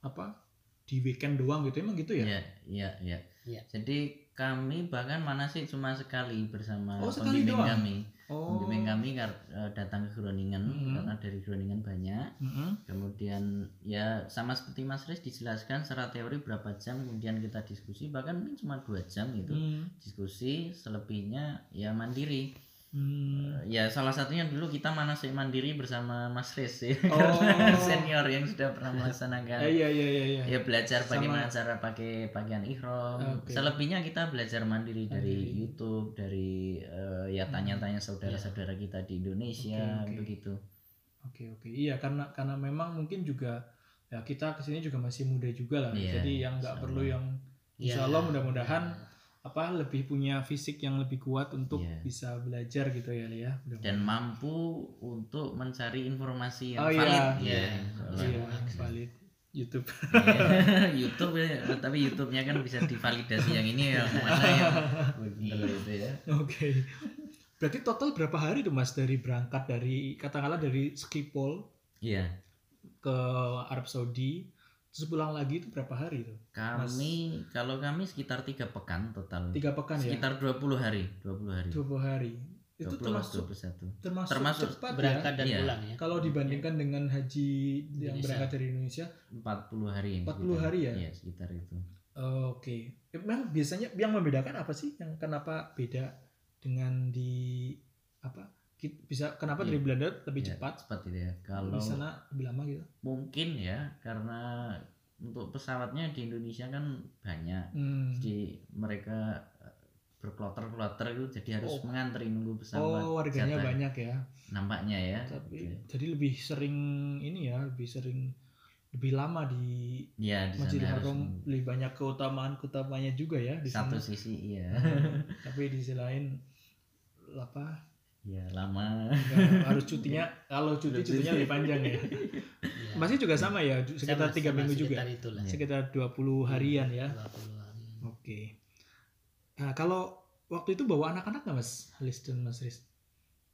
apa di weekend doang gitu emang gitu ya Iya, iya, iya. Iya. Jadi kami bahkan manasik cuma sekali bersama Oh, sekali pembimbing doang? kami. Oh Pembimbing kami eh, datang ke Groningen Mhm. karena dari Groningen banyak. Mm-mm. Kemudian ya sama seperti Mas Riz dijelaskan secara teori berapa jam, kemudian kita diskusi bahkan mungkin cuma dua jam gitu Hmm. diskusi. Selebihnya ya mandiri. Hmm. Ya salah satunya dulu kita manasik mandiri bersama Mas Riz ya, Oh. karena senior yang sudah pernah melaksanakan. Iya iya iya iya ya belajar Sama- bagaimana cara pakai pakaian ihram Oke. selebihnya kita belajar mandiri dari. YouTube dari eh, ya tanya-tanya saudara-saudara kita di Indonesia Oke, oke. begitu Oke oke iya karena karena memang mungkin juga ya kita ke sini juga masih muda juga lah Iya, jadi yang nggak perlu yang Ya, insya Allah mudah-mudahan apa lebih punya fisik yang lebih kuat untuk Iya. bisa belajar gitu ya ya dan mampu untuk mencari informasi yang Oh, iya. valid. Iya. ya, insya Allah. iya valid. YouTube. Iya, YouTube ya tapi YouTube-nya kan bisa divalidasi yang ini yang mana yang itu ya. Oke. Berarti total berapa hari tuh mas dari berangkat dari katakanlah dari Schiphol iya. ke Arab Saudi terus pulang lagi itu berapa hari itu? Kami kalau kami sekitar tiga pekan total. Tiga pekan ya? Sekitar 20 hari 20 hari. 20 hari. Itu 20 termasuk 21 termasuk, Termasuk cepat ya? berangkat dan Iya. pulang ya? Kalau dibandingkan dengan haji yang Indonesia. berangkat dari Indonesia? 40 hari 40 sekitar. hari ya? Iya, sekitar itu. Oh, oke. Eh, memang biasanya yang membedakan apa sih? Yang kenapa beda dengan di apa bisa kenapa Iya. dari Belanda lebih Iya, cepat cepat itu ya. Kalau di sana lebih lama gitu mungkin ya karena untuk pesawatnya di Indonesia kan banyak. hmm. Jadi mereka eh, berkloter-kloter itu jadi harus Oh. mengantri nunggu pesawat. oh warganya jatah. banyak ya Nampaknya ya. tapi Gitu. jadi lebih sering ini ya lebih sering lebih lama di ya di Masjidil Haram lebih banyak keutamaan keutamanya juga ya di satu sana. sisi iya Tapi di sisi lain apa ya lama nggak harus cutinya kalau cuti Cuti. cutinya lebih panjang ya. Ya. Masih juga sama ya sekitar tiga minggu juga. sekitar itulah. Iya. Sekitar 20 harian ya. 20 harian. Oke. Nah, kalau waktu itu bawa anak-anak nggak Mas Halis dan Mas Riz?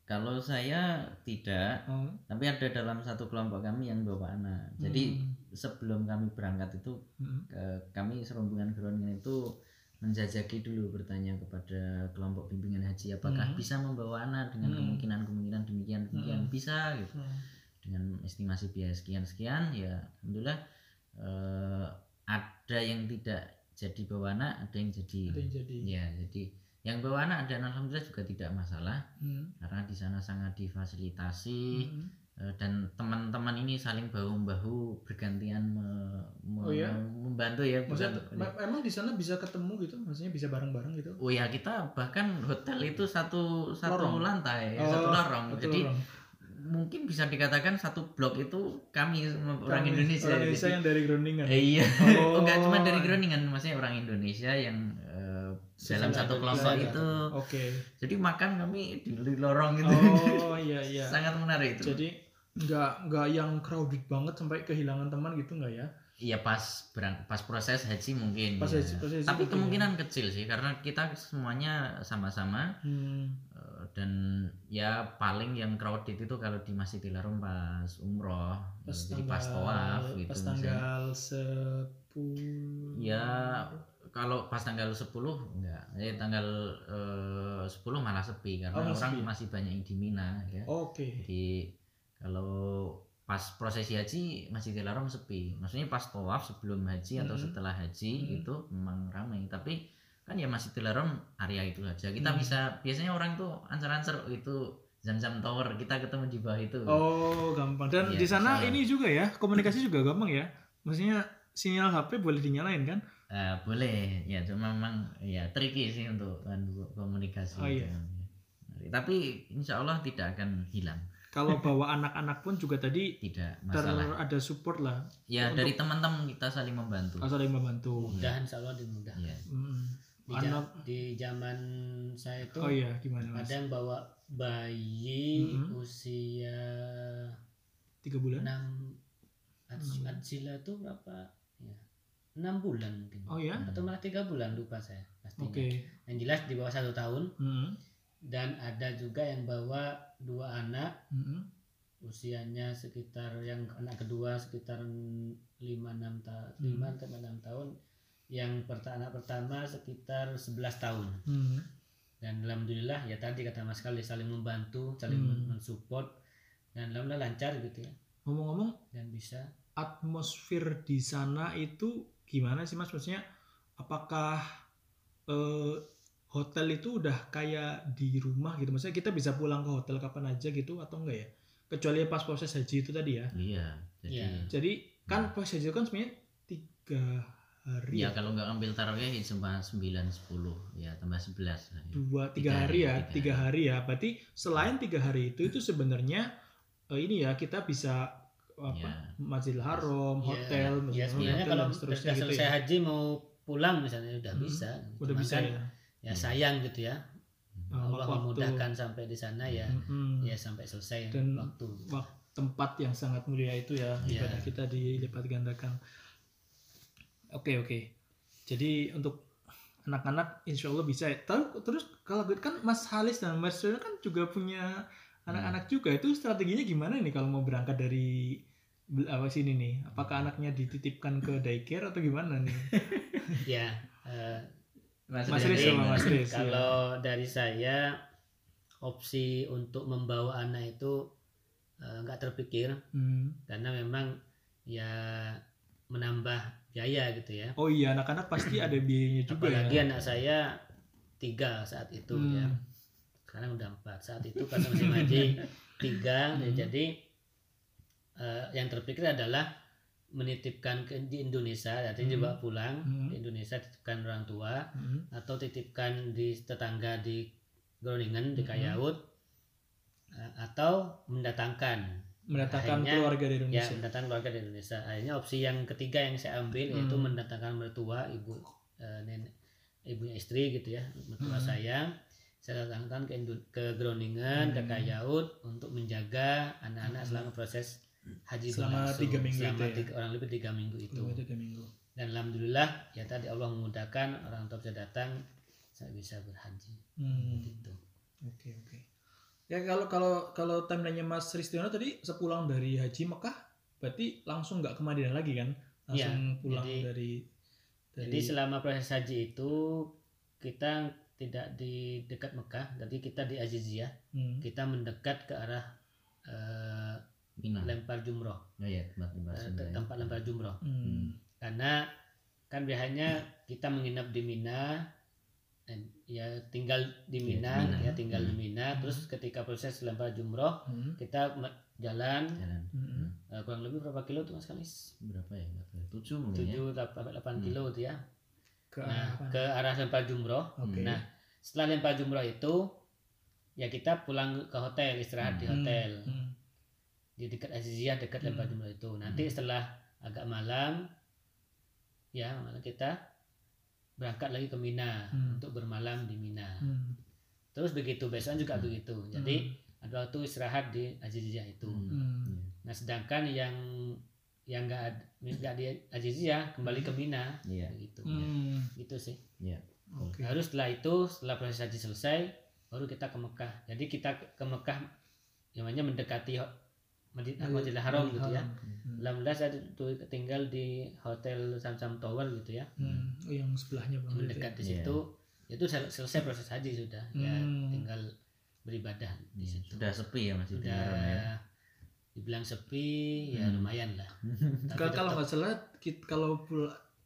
kalau saya tidak Oh. tapi ada dalam satu kelompok kami yang bawa anak jadi Hmm. sebelum kami berangkat itu Hmm. ke- kami serombongan Groningen itu menjajaki dulu bertanya kepada kelompok bimbingan haji apakah Hmm. bisa membawa anak dengan Hmm. kemungkinan-kemungkinan demikian demikian Hmm. bisa gitu Hmm. dengan estimasi biaya sekian sekian ya alhamdulillah eh, ada yang tidak jadi bawa anak ada yang jadi Ada yang jadi. ya jadi yang bawa anak dan alhamdulillah juga tidak masalah Hmm. karena di sana sangat difasilitasi Hmm. Eh, dan teman-teman ini saling bahu membahu bergantian me- me- Oh ya? membantu ya Maksudnya bukan- ma- emang di sana bisa ketemu gitu? Maksudnya bisa bareng-bareng gitu? oh ya kita bahkan hotel itu satu satu Lorong. lantai Oh, satu lorong Satu jadi lorong. mungkin bisa dikatakan satu blok itu kami orang Kami, Indonesia Orang Indonesia Jadi- yang dari Groningen. Eh, iya Oh. enggak cuma dari Groningen maksudnya orang Indonesia yang eh, dalam satu kelompok itu Oke. jadi makan kami di di lorong itu Oh iya iya. sangat menarik itu Jadi nggak nggak yang crowded banget sampai kehilangan teman gitu nggak ya? Iya pas berang, pas proses haji mungkin. Pas ya. haji- pas haji Tapi mungkin, kemungkinan kecil sih karena kita semuanya sama-sama Hmm. eh, dan ya paling yang crowded itu kalau di Masjidil Haram pas umroh, Pas tanggal pas tawaf gitu. pas misalnya. tanggal sepuluh. Ya kalau pas tanggal 10 enggak, eh tanggal eh, 10 malah sepi karena Oh, orang sepi. masih banyak yang di Mina ya. Oke. Jadi kalau pas prosesi haji Masjidil Haram sepi. Maksudnya pas tawaf sebelum haji atau Mhm. setelah haji Mhm. itu memang ramai. Tapi kan ya Masjidil Haram area itu aja. Kita Mhm. bisa biasanya orang tuh ancer-ancer itu Zam-Zam Tower kita ketemu di bawah itu. Oh gampang. Dan Iya, di sana ini juga ya komunikasi juga gampang ya. Maksudnya sinyal HP boleh dinyalain kan? Eh, boleh ya cuma memang ya tricky sih untuk untuk komunikasi. Oh, iya. Tapi insya Allah tidak akan hilang. Kalau bawa anak-anak pun juga tadi Tidak ter masalah. ada support lah. Ya untuk- dari teman-teman kita saling membantu. Asal yang membantu. mudah insya Allah dimudahkan Ya. Hmm. di, Anak. di zaman saya itu Oh iya gimana mas? ada yang bawa bayi Mhm. usia Tiga bulan? 6 Hmm. Adsila itu berapa ya 6 bulan mungkin Oh ya? atau malah tiga bulan lupa saya pastinya Oke. yang jelas di bawah satu tahun Hmm. dan ada juga yang bawa dua anak Hmm. usianya sekitar yang anak kedua sekitar 5 6 tahun Hmm. 5 sampai 6 tahun yang perta- anak pertama sekitar 11 tahun Hmm. dan alhamdulillah ya tadi kata Mas Kali saling membantu saling Hmm. mensupport dan alhamdulillah lancar gitu ya Ngomong-ngomong dan bisa atmosfer di sana itu gimana sih mas? Maksudnya apakah eh, hotel itu udah kayak di rumah gitu? Maksudnya kita bisa pulang ke hotel kapan aja gitu atau enggak ya? Kecuali pas proses haji itu tadi ya. Iya. Jadi Iya. Jadi kan proses haji itu kan sebenarnya tiga hari Ya ya? kalau nggak ambil tarawih ya cuma 9 10 ya tambah 11 lah ya. dua tiga, Tiga hari hari, ya tiga tiga hari ya berarti selain tiga hari itu itu sebenarnya eh, ini ya kita bisa apa Ya. Masjidil Haram Ya, hotel ya misalnya sebenarnya hotel kalau dan seterusnya gitu selesai ya haji mau pulang misalnya udah Hmm, bisa udah Cuman bisa kan, ya ya Ya. sayang gitu ya. Nah, Allah waktu- memudahkan sampai di sana ya. Mm-mm. ya sampai selesai Dan- waktu. Wak- tempat yang sangat mulia itu ya Iya. ibadah kita dilipat gandakan. Oke oke. Jadi untuk anak-anak insya Allah bisa. Ya. Terus kalau gitu kan Mas Halis dan Mas Rina kan juga punya anak-anak juga. Itu strateginya gimana nih kalau mau berangkat dari apa sini nih? Apakah anaknya dititipkan ke daycare atau gimana nih? Ya eh, Mas jadi, Riz sama Mas Riz, ya. kalau dari saya opsi untuk membawa anak itu eh, nggak terpikir Hmm. karena memang ya menambah biaya gitu ya oh iya anak-anak pasti ada biayanya juga apalagi ya anak saya tiga saat itu Hmm. ya sekarang udah empat saat itu karena masih haji tiga Hmm. jadi eh, yang terpikir adalah menitipkan ke di Indonesia artinya Hmm. dibawa pulang Hmm. di Indonesia titipkan orang tua Hmm. atau titipkan di tetangga di Groningen di Hmm. Kayaut atau mendatangkan mendatangkan Akhirnya, keluarga dari ya Indonesia. mendatangkan keluarga di Indonesia akhirnya opsi yang ketiga yang saya ambil yaitu Hmm. mendatangkan mertua ibu eh, nenek ibunya istri gitu ya mertua Hmm. saya saya datangkan ke Indo- ke Groningen ke Hmm. Kayaut untuk menjaga anak-anak Hmm. selama proses haji Selama berlangsung. tiga minggu selama itu ya? tiga- orang lebih tiga minggu itu Selama tiga minggu. dan alhamdulillah ya tadi Allah memudahkan orang tua bisa datang saya bisa berhaji Hmm. gitu Oke oke. Ya kalau kalau kalau timelinenya Mas Ristiono tadi sepulang dari Haji Mekah, berarti langsung nggak ke Madinah lagi kan? Langsung Iya, pulang jadi- dari, dari Jadi selama proses haji itu kita tidak di dekat Mekah, jadi kita di Aziziyah, Hmm. kita mendekat ke arah eh, Mina lempar jumroh, oh iya tempat tempat eh, sembah ya. tempat lempar jumroh. Hmm. Karena kan biasanya kita menginap di Mina, ya tinggal di Iya, Mina, di Mina. ya tinggal di Hmm. Mina. Terus ketika proses lempar jumroh, Hmm. kita jalan jalan Hmm. eh, kurang lebih berapa kilo tuh mas Kalis? berapa ya tujuh mungkin ya Tujuh sampai delapan Hmm. kilo tuh ya. Ke Nah, arah apa? ke arah lempar jumroh. Oke. Nah, setelah lempar jumroh itu ya kita pulang ke hotel istirahat di Hmm. hotel Hmm. Di dekat Aziziyah dekat lempar Hmm. itu nanti setelah agak malam ya malam kita berangkat lagi ke Mina Hmm. untuk bermalam di Mina Hmm. terus begitu besok juga Hmm. begitu jadi ada waktu istirahat di Aziziyah itu Hmm. Hmm. nah sedangkan yang yang nggak nggak di Aziziyah kembali ke Mina iya begitu Hmm. gitu sih Oke. Baru setelah itu, setelah proses haji selesai, baru kita ke Mekah. Jadi kita ke Mekah, yang namanya mendekati Madinah Masjidil Haram gitu ya. Hmm. Alhamdulillah saya tuh tinggal di hotel Samsam Tower gitu ya, Hmm. Oh, yang sebelahnya ya? mendekat di Iya. situ. Itu sel- selesai proses haji sudah, ya Hmm. tinggal beribadah di Iya, situ. sudah sepi ya masih di Sudah Haram ya dibilang sepi, ya Hmm. lumayan lah. Tapi Kalau kalau nggak salah, kalau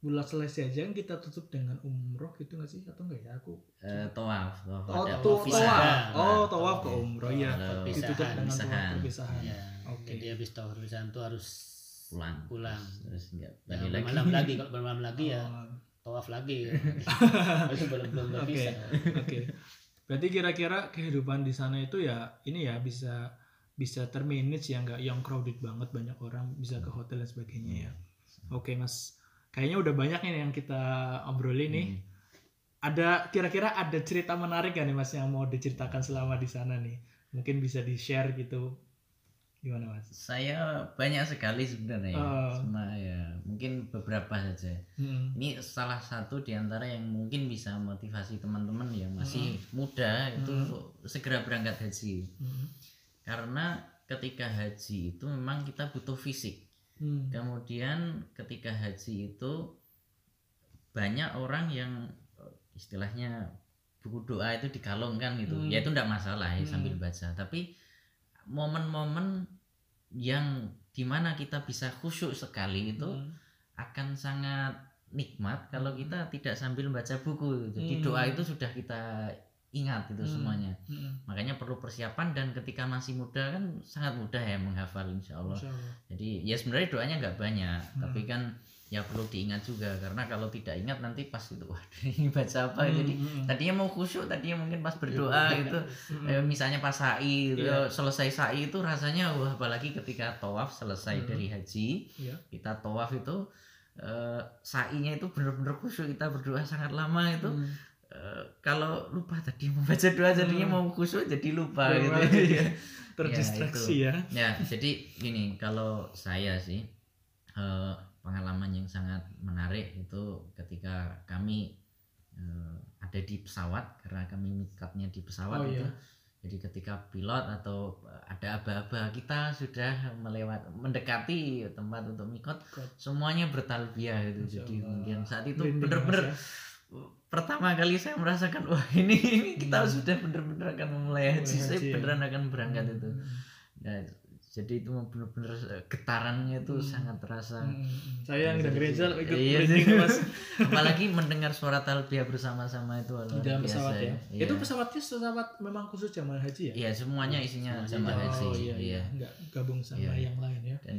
bulan selesai aja kita tutup dengan umroh gitu nggak sih? Atau enggak ya? Aku Eh, tawaf tawaf. Oh ada tawaf. oh tawaf ke iya. umroh ya ditutup dengan tawaf perpisahan. ya, Oke. jadi habis tawaf perpisahan itu harus pulang. pulang. terus enggak Ya, lagi. bermalam lagi. Kalau bermalam lagi ya Oh, tawaf lagi. Itu belum belum Oke. berpisah Oke. Berarti kira-kira kehidupan di sana itu ya ini ya bisa bisa termanage ya nggak yang crowded banget banyak orang bisa ke hotel dan sebagainya ya. Oke mas, kayaknya udah banyak nih yang kita obrolin nih. Hmm. Ada kira-kira ada cerita menarik gak nih mas yang mau diceritakan selama di sana nih? Mungkin bisa di share gitu. Gimana mas? saya banyak sekali sebenarnya ya. Oh. Cuma ya mungkin beberapa saja Hmm. ini salah satu di antara yang mungkin bisa motivasi teman-teman yang masih muda itu Hmm. segera berangkat haji Hmm. karena ketika haji itu memang kita butuh fisik Hmm. kemudian ketika haji itu banyak orang yang eh, istilahnya buku doa itu dikalungkan gitu Hmm. ya itu tidak masalah ya Hmm. sambil baca tapi momen-momen yang di mana kita bisa khusyuk sekali itu Hmm. akan sangat nikmat kalau kita tidak sambil baca buku jadi Hmm. doa itu sudah kita ingat itu Hmm. semuanya Hmm. makanya perlu persiapan dan ketika masih muda kan sangat mudah ya menghafal insya Allah Masya Allah. jadi ya sebenarnya doanya nggak banyak Hmm. tapi kan ya perlu diingat juga karena kalau tidak ingat nanti pas itu waduh ini baca apa Hmm. jadi Hmm. tadinya mau khusyuk tadinya mungkin pas berdoa gitu Hmm. Eh, misalnya pas sa'i gitu, Iya. selesai sa'i itu rasanya wah apalagi ketika tawaf selesai Hmm. dari haji Iya. kita tawaf itu eh, sa'inya itu bener-bener khusyuk kita berdoa sangat lama itu Hmm. Eh, kalau lupa tadi membaca doa jadinya Hmm. mau khusyuk jadi lupa Lupa, gitu jadi ya. terdistraksi ya. ya jadi gini kalau saya sih eh, pengalaman yang sangat menarik itu ketika kami eh, ada di pesawat karena kami mikatnya di pesawat Oh, itu iya. jadi ketika pilot atau ada aba-aba kita sudah melewat mendekati tempat untuk mikot semuanya bertalbiah itu jadi kemudian saat itu ya. Pertama kali saya merasakan wah ini ini kita Hmm. sudah bener-bener akan memulai haji saya ya. beneran akan berangkat itu Hmm. Nah, jadi itu bener-bener eh, getarannya itu Hmm. sangat terasa Hmm, hmm. Saya yang dengerin aja ikut Iya sih. mas apalagi mendengar suara talbiyah bersama-sama itu luar di dalam pesawat ya. Iya. Itu pesawatnya pesawat memang khusus jamaah haji ya? Iya, semuanya isinya Semuanya jamaah haji Oh iya, iya. iya. Nggak gabung sama Iya. yang lain ya. dan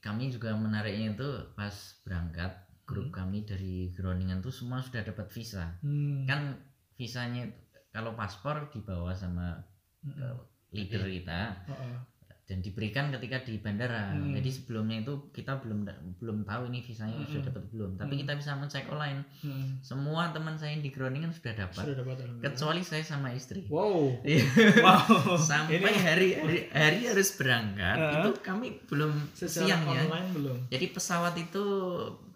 kami juga menariknya itu pas berangkat grup kami dari Groningen tuh semua sudah dapat visa Hmm. kan visanya kalau paspor dibawa sama Hmm. leader kita Oh, oh. dan diberikan ketika di bandara. Hmm. Jadi sebelumnya itu kita belum belum tahu ini visanya Hmm. sudah dapat belum. Tapi Hmm. kita bisa mencek online. Hmm. Semua teman saya yang di Groningen sudah dapat. Sudah dapat. Kecuali saya sama istri. Wow. Iya. Wow. Sampai Ini hari, hari hari harus berangkat Uh-huh. itu kami belum secara siang ya. belum. Jadi pesawat itu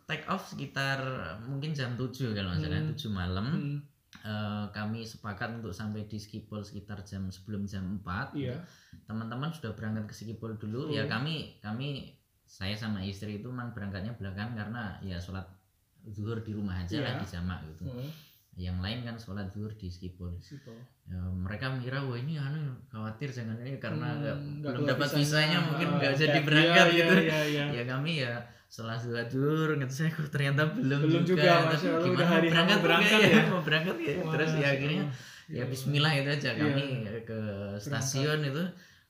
take off sekitar mungkin jam 7 kalau nggak salah Hmm. 7 malam. Hmm. Eh, kami sepakat untuk sampai di Skipol sekitar jam sebelum jam 4 Iya. teman-teman sudah berangkat ke Skipol dulu ya Hmm. kami kami saya sama istri itu memang berangkatnya belakang karena ya sholat zuhur di rumah aja lah Iya. di jamak gitu Hmm. Yang lain kan sholat zuhur di Skipol ya, mereka mengira wah ini anu khawatir jangan ini karena Hmm, nggak belum dapat visanya. mungkin Ah, nggak jadi Iya, berangkat iya, gitu. Iya, iya. ya kami ya setelah sholat zuhur gitu saya kok ternyata belum, Belum juga, tapi Masya Allah, gimana hari berangkat mau berangkat ya? ya? Mau berangkat ya? Terus ya akhirnya ya Bismillah itu aja kami ke stasiun itu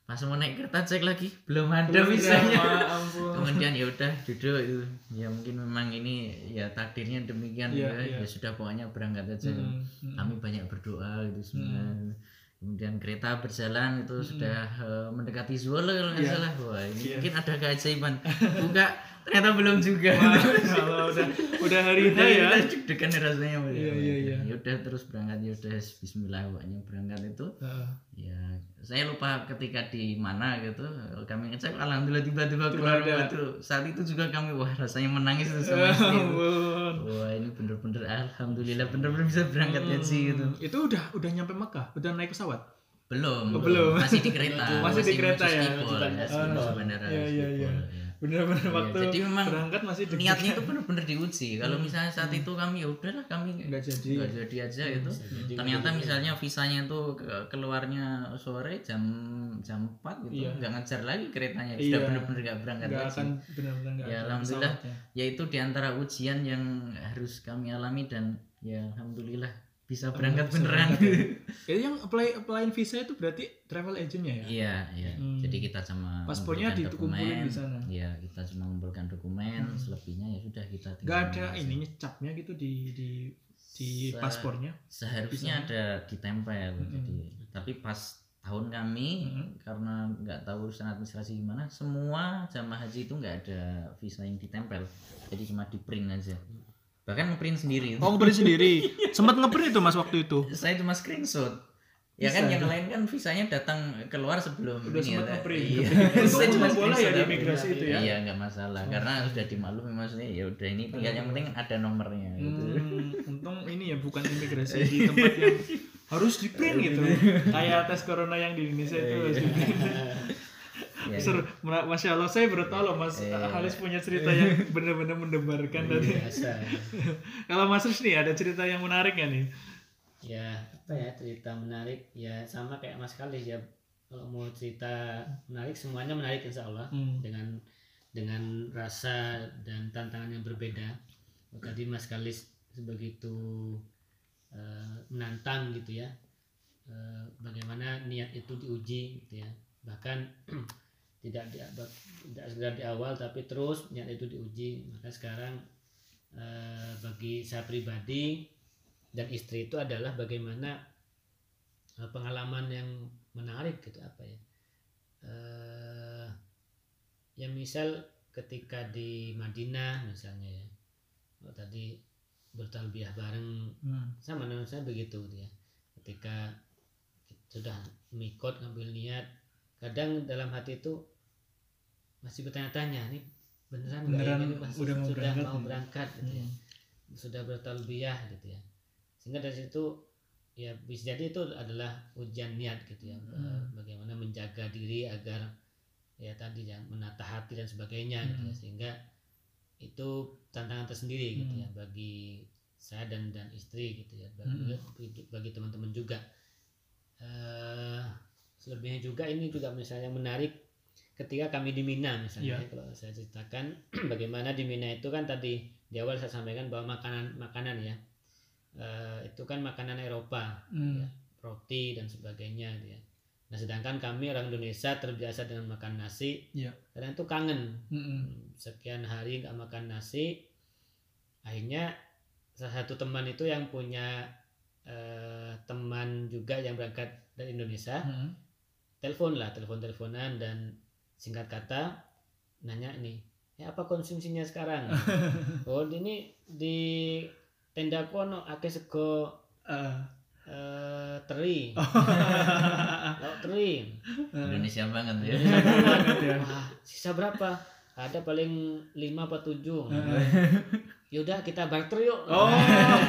pas mau naik kereta cek lagi belum ada ya ampun. kemudian ya udah duduk itu ya mungkin memang ini ya takdirnya demikian Iya, ya, iya. ya sudah pokoknya berangkat aja Hmm, hmm. kami banyak berdoa gitu semua kemudian kereta berjalan itu sudah eh, mendekati Zwolle kalau nggak Iya. salah wah ini Iya. mungkin ada keajaiban buka ternyata belum juga Kalau udah udah hari udah ya. udah deg-degan rasanya Pak. Iya, iya, iya. ya udah terus berangkat ya udah Bismillah pokoknya berangkat itu Heeh. ya saya lupa ketika di mana gitu kami ngecek alhamdulillah tiba-tiba keluar tuh saat itu juga kami wah rasanya menangis tuh sama istri itu. Wah ini bener-bener alhamdulillah bener-bener bisa berangkat haji gitu Hmm, Itu udah udah nyampe Mekah, udah naik pesawat. belum, Oh, belum. masih di kereta Masih di kereta ya? Ya, iya, iya, Skipol, iya. ya. Bener-bener Iya, waktu jadi memang berangkat masih deg-degan. niatnya itu bener-bener diuji kalau misalnya saat itu kami ya udahlah kami Nggak jadi. nggak jadi aja itu Jadi ternyata misalnya visanya itu ke- keluarnya sore jam jam 4 gitu Iya. nggak ngejar lagi keretanya Iya. sudah bener-bener nggak berangkat nggak lagi akan benar-benar nggak Ya, alhamdulillah. pesawatnya. ya itu di antara ujian yang harus kami alami dan ya alhamdulillah bisa berangkat bisa beneran berangkat ya. Itu yang apply applyin visa itu berarti travel agentnya ya? iya iya Hmm. jadi kita cuma Paspornya dikumpulin dokumen. di sana. iya kita cuma mengumpulkan dokumen selebihnya ya sudah kita tinggal Nggak ada mengurus. ininya capnya gitu di di di Se- paspornya. seharusnya ada ditempel jadi tapi pas tahun kami Mm-mm. karena nggak tahu urusan administrasi gimana semua jamaah haji itu nggak ada visa yang ditempel jadi cuma di print aja bahkan ngeprint sendiri Oh ngeprint sendiri. Sempat ngeprint itu mas waktu itu. saya cuma screenshot ya kan yang lain kan visanya datang keluar sebelum Udah ini sempat ya. ngeprint. iya. Itu saya cuma boleh ya di imigrasi itu ya? iya nggak masalah karena sudah dimaklumi maksudnya ya udah ini tinggal yang penting ada nomornya gitu Hmm, untung ini ya bukan imigrasi di tempat yang harus di print gitu. Kayak tes corona yang di Indonesia itu harus di print. Ya, Seru, Mer- masya Allah saya baru tahu loh Mas Iya. Halis punya cerita yang benar-benar mendebarkan tadi. biasa. Kalau Mas Rus nih ada cerita yang menarik ya nih? ya apa ya cerita menarik? Ya sama kayak Mas Kalis ya. Kalau mau cerita menarik semuanya menarik insya Allah. Hmm. dengan dengan rasa dan tantangan yang berbeda. Tadi Mas Kalis sebegitu eh, menantang gitu ya. Eh, bagaimana niat itu diuji gitu ya. Bahkan tidak di, tidak segera di awal tapi terus niat itu diuji. Maka sekarang eh, bagi saya pribadi dan istri itu adalah bagaimana eh, pengalaman yang menarik gitu apa ya. Eh ya misal ketika di Madinah misalnya ya kalau tadi bertalbiah bareng Hmm. sama menurut saya begitu gitu ya. Ketika sudah mikot ngambil niat kadang dalam hati itu masih bertanya-tanya nih beneran Beneran ini pasti udah mau sudah berangkat mau ya? berangkat gitu ya Hmm. sudah bertalbiyah gitu ya sehingga dari situ ya bisa jadi itu adalah ujian niat gitu ya Hmm. Eh, bagaimana menjaga diri agar ya tadi ya menata hati dan sebagainya gitu ya Hmm. sehingga itu tantangan tersendiri gitu Hmm. ya bagi saya dan dan istri gitu ya bagi, Hmm. bagi teman-teman juga eh selebihnya juga ini juga misalnya menarik ketika kami di Mina misalnya ya, kalau saya ceritakan bagaimana di Mina itu kan tadi di awal saya sampaikan bahwa makanan makanan ya eh, itu kan makanan Eropa Hmm. ya, roti dan sebagainya gitu ya. Nah sedangkan kami orang Indonesia terbiasa dengan makan nasi, Iya. kadang itu kangen Hmm. sekian hari nggak makan nasi, akhirnya salah satu teman itu yang punya eh, teman juga yang berangkat dari Indonesia, Hmm. telepon lah, telepon teleponan dan singkat kata nanya ini ya apa konsumsinya sekarang? Oh ini di tenda kono akeh sego Eh, eh, teri. Oh. lauk teri. Indonesia banget ya. Indonesia banget. ya. Wah, sisa berapa? Ada paling lima apa tujuh. Yaudah kita barter yuk. Oh,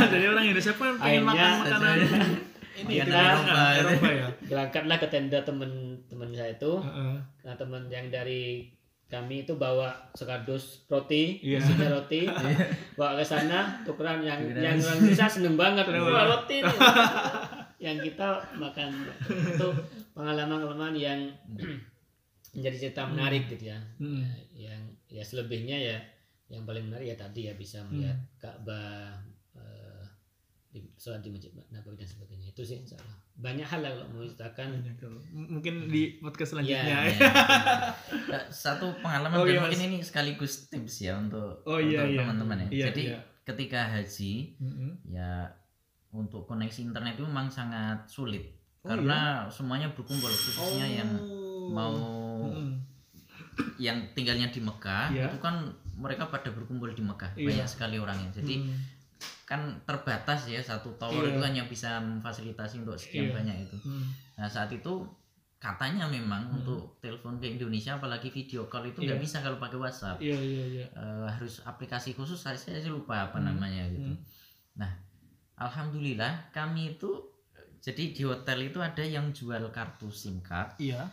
jadi orang Indonesia pun pengen Akhirnya, makan makanan ini Timur Eropa. Eropa ya. berangkatlah ke tenda temen-temen saya itu Heeh. nah temen yang dari kami itu bawa sekardus roti Iya. isinya roti bawa ke sana tukeran yang yang orang bisa seneng banget banget. roti nih. yang kita makan itu pengalaman-pengalaman yang menjadi cerita menarik gitu ya Hmm. Ya, yang ya selebihnya ya yang paling menarik ya tadi ya bisa melihat Ka'bah eh, di sholat di masjid Nabawi dan sebagainya itu sih insya Allah. banyak hal lah kalau mau ceritakan Mungkin di podcast selanjutnya. Iya, ya. Nah, satu pengalaman Oh, dan iya, mungkin Mas. ini sekaligus tips ya untuk Oh, iya, untuk iya. teman-teman ya. Iya, Jadi iya. ketika haji Mm-mm. ya untuk koneksi internet itu memang sangat sulit Oh, karena semuanya berkumpul khususnya yang mau yang tinggalnya di Mekah Iya. itu kan mereka pada berkumpul di Mekah Iya. banyak sekali orangnya jadi Mm. Kan terbatas ya satu tower Iya. itu hanya bisa memfasilitasi untuk sekian Iya. banyak itu Mm. nah saat itu katanya memang Hmm. untuk telepon ke Indonesia apalagi video call itu nggak Iya. bisa kalau pakai WhatsApp Iya iya iya. Eh, harus aplikasi khusus saya, saya sih lupa apa Hmm. namanya gitu Hmm. nah alhamdulillah kami itu jadi di hotel itu ada yang jual kartu SIM card Iya.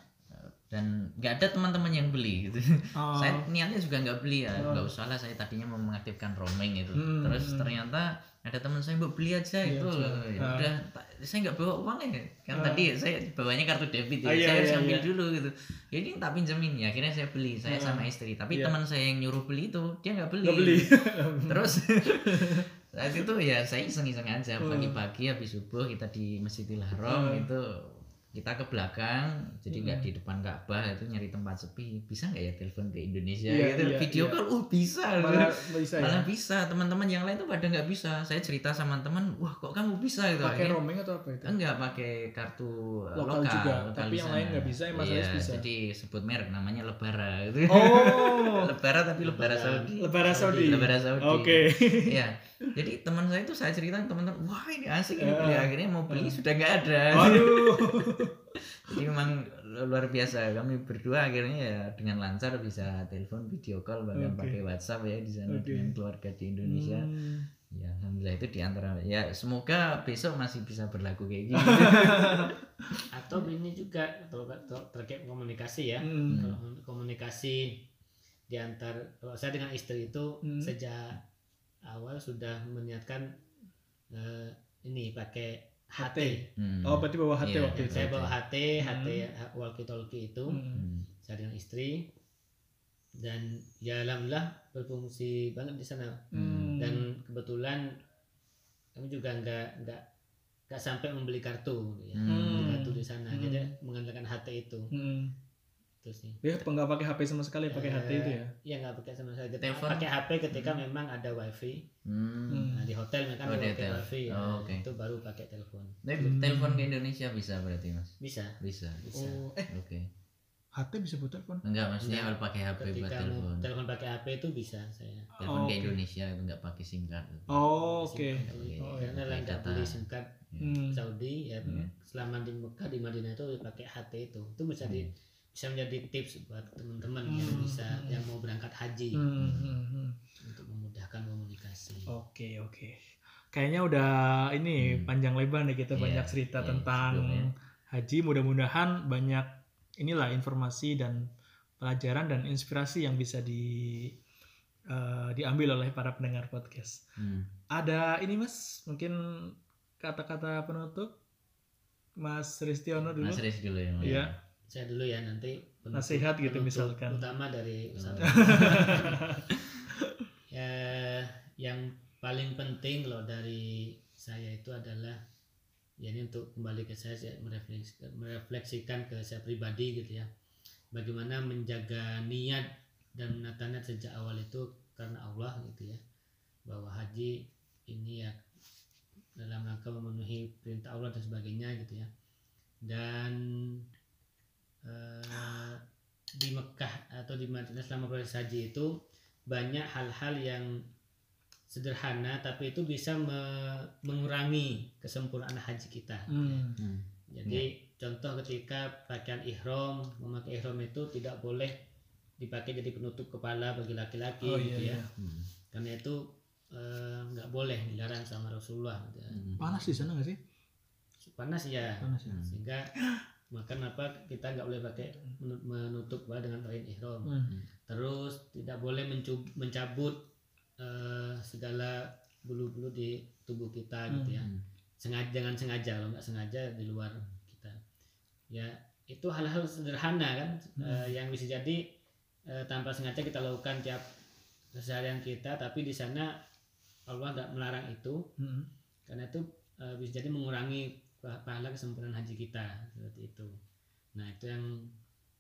Dan nggak ada teman-teman yang beli gitu Oh. saya niatnya juga nggak beli ya Oh. nggak usah lah saya tadinya mau mengaktifkan roaming itu Hmm, terus ternyata ada teman saya mau beli aja Iya, itu. Ya Ah. udah tak- saya nggak bawa uang ya kan Ah. tadi saya bawanya kartu debit ya Ah, iya, saya harus iya, ambil iya. dulu gitu ya ini tak pinjemin ya akhirnya saya beli saya Ah. sama istri tapi Iya. teman saya yang nyuruh beli itu dia nggak beli Nggak beli. terus saat itu ya saya iseng-iseng aja Hmm. pagi-pagi habis subuh kita di Masjidil Haram Hmm. itu kita ke belakang jadi nggak di depan Ka'bah itu nyari tempat sepi bisa nggak ya telepon ke Indonesia Iya, gitu iya, video iya. call oh bisa Malah bisa ya. bisa teman-teman yang lain tuh pada nggak bisa saya cerita sama teman wah kok kamu bisa gitu Pakai roaming atau apa itu? enggak pakai kartu Lokal lokal, juga, lokal tapi yang lain nggak bisa, yang Mas Iya, bisa. jadi sebut merek namanya Lebara gitu Oh. Lebara tapi Lebara Lebara. Saudi Lebaran Saudi. Lebara Saudi Oke. Iya. Jadi teman saya itu saya cerita teman-teman, wah ini asik ini beli akhirnya mau beli sudah nggak ada. Aduh. Jadi memang luar biasa. Kami berdua akhirnya ya dengan lancar bisa telepon, video call, bahkan Oke. pakai WhatsApp ya di sana Oke. dengan keluarga di Indonesia. Hmm. Ya alhamdulillah itu di antara ya semoga besok masih bisa berlaku kayak gini. atau ini juga kalau terkait komunikasi ya Hmm. kalau komunikasi di antar kalau saya dengan istri itu Hmm. sejak awal sudah meniatkan eh, ini pakai HT. Hmm. Oh, berarti bawa HT Iya, waktu itu. Saya bawa HT, HT Hmm. walkie talkie itu Hmm. Saya dengan istri dan ya alhamdulillah berfungsi banget di sana Hmm. dan kebetulan kami juga nggak nggak nggak sampai membeli kartu ya. Hmm. Membeli kartu di sana Hmm. jadi mengandalkan HT itu Hmm. Itu sih Ya, apa nggak pakai HP sama sekali, pakai Eh, HT itu ya. Iya nggak pakai sama sekali. Ketika Telepon? pakai HP ketika memang ada wifi. Hmm. Hmm. Nah di hotel mereka Oh, pakai wifi. Oh, Nah, oke. Itu baru pakai telepon. Tapi Hmm. telepon ke Indonesia bisa berarti mas? Bisa. Bisa. Bisa. Oh, eh Oke. HT bisa buat telepon? Enggak maksudnya Enggak. kalau pakai HP buat Ketika telepon. mau telepon pakai HP itu bisa saya. Telepon Oh, ke oke. Indonesia itu enggak pakai SIM card. Oh, oke. Oke. Oh, Karena lah nggak data. beli SIM card Hmm. Saudi ya Hmm. selama di Mekah di Madinah itu pakai HT itu. Itu bisa di bisa menjadi tips buat teman-teman yang Hmm. bisa yang mau berangkat haji Hmm, hmm, hmm. untuk memudahkan komunikasi. Oke oke. Kayaknya udah ini Hmm. panjang lebar nih kita Iya, banyak cerita iya, tentang sebelumnya. haji. Mudah-mudahan banyak inilah informasi dan pelajaran dan inspirasi yang bisa di eh, diambil oleh para pendengar podcast. Hmm. Ada ini mas, mungkin kata-kata penutup, Mas Ristiono dulu. Mas Riz dulu ya. Iya. Saya dulu ya nanti penutup- Nasihat gitu penutup misalkan. Utama dari Ustaz. Oh. ya yang paling penting loh dari saya itu adalah ya ini untuk kembali ke saya, saya merefleksikan, merefleksikan ke saya pribadi gitu ya bagaimana menjaga niat dan menata niat sejak awal itu karena Allah gitu ya bahwa haji ini ya dalam rangka memenuhi perintah Allah dan sebagainya gitu ya dan eh, di Mekah atau di Madinah selama proses haji itu banyak hal-hal yang sederhana tapi itu bisa me- mengurangi kesempurnaan haji kita. Hmm. Hmm. Jadi contoh ketika pakaian ihram, memakai ihram itu tidak boleh dipakai jadi penutup kepala bagi laki-laki Oh gitu iya, ya. iya. Hmm. Karena itu eh, nggak boleh dilarang sama Rasulullah. gitu. Hmm. Panas di sana nggak sih? Panas ya. Panas ya. Hmm. Sehingga maka kenapa kita nggak boleh pakai menu- menutup kepala dengan pakaian ihram. Hmm. Terus tidak boleh mencu- mencabut eh, segala bulu-bulu di tubuh kita gitu ya. Hmm. sengaja jangan sengaja kalau nggak sengaja di luar kita ya itu hal-hal sederhana kan Hmm. eh, yang bisa jadi eh, tanpa sengaja kita lakukan tiap keseharian kita tapi di sana Allah nggak melarang itu Hmm. karena itu eh, bisa jadi mengurangi pahala kesempurnaan haji kita seperti itu nah itu yang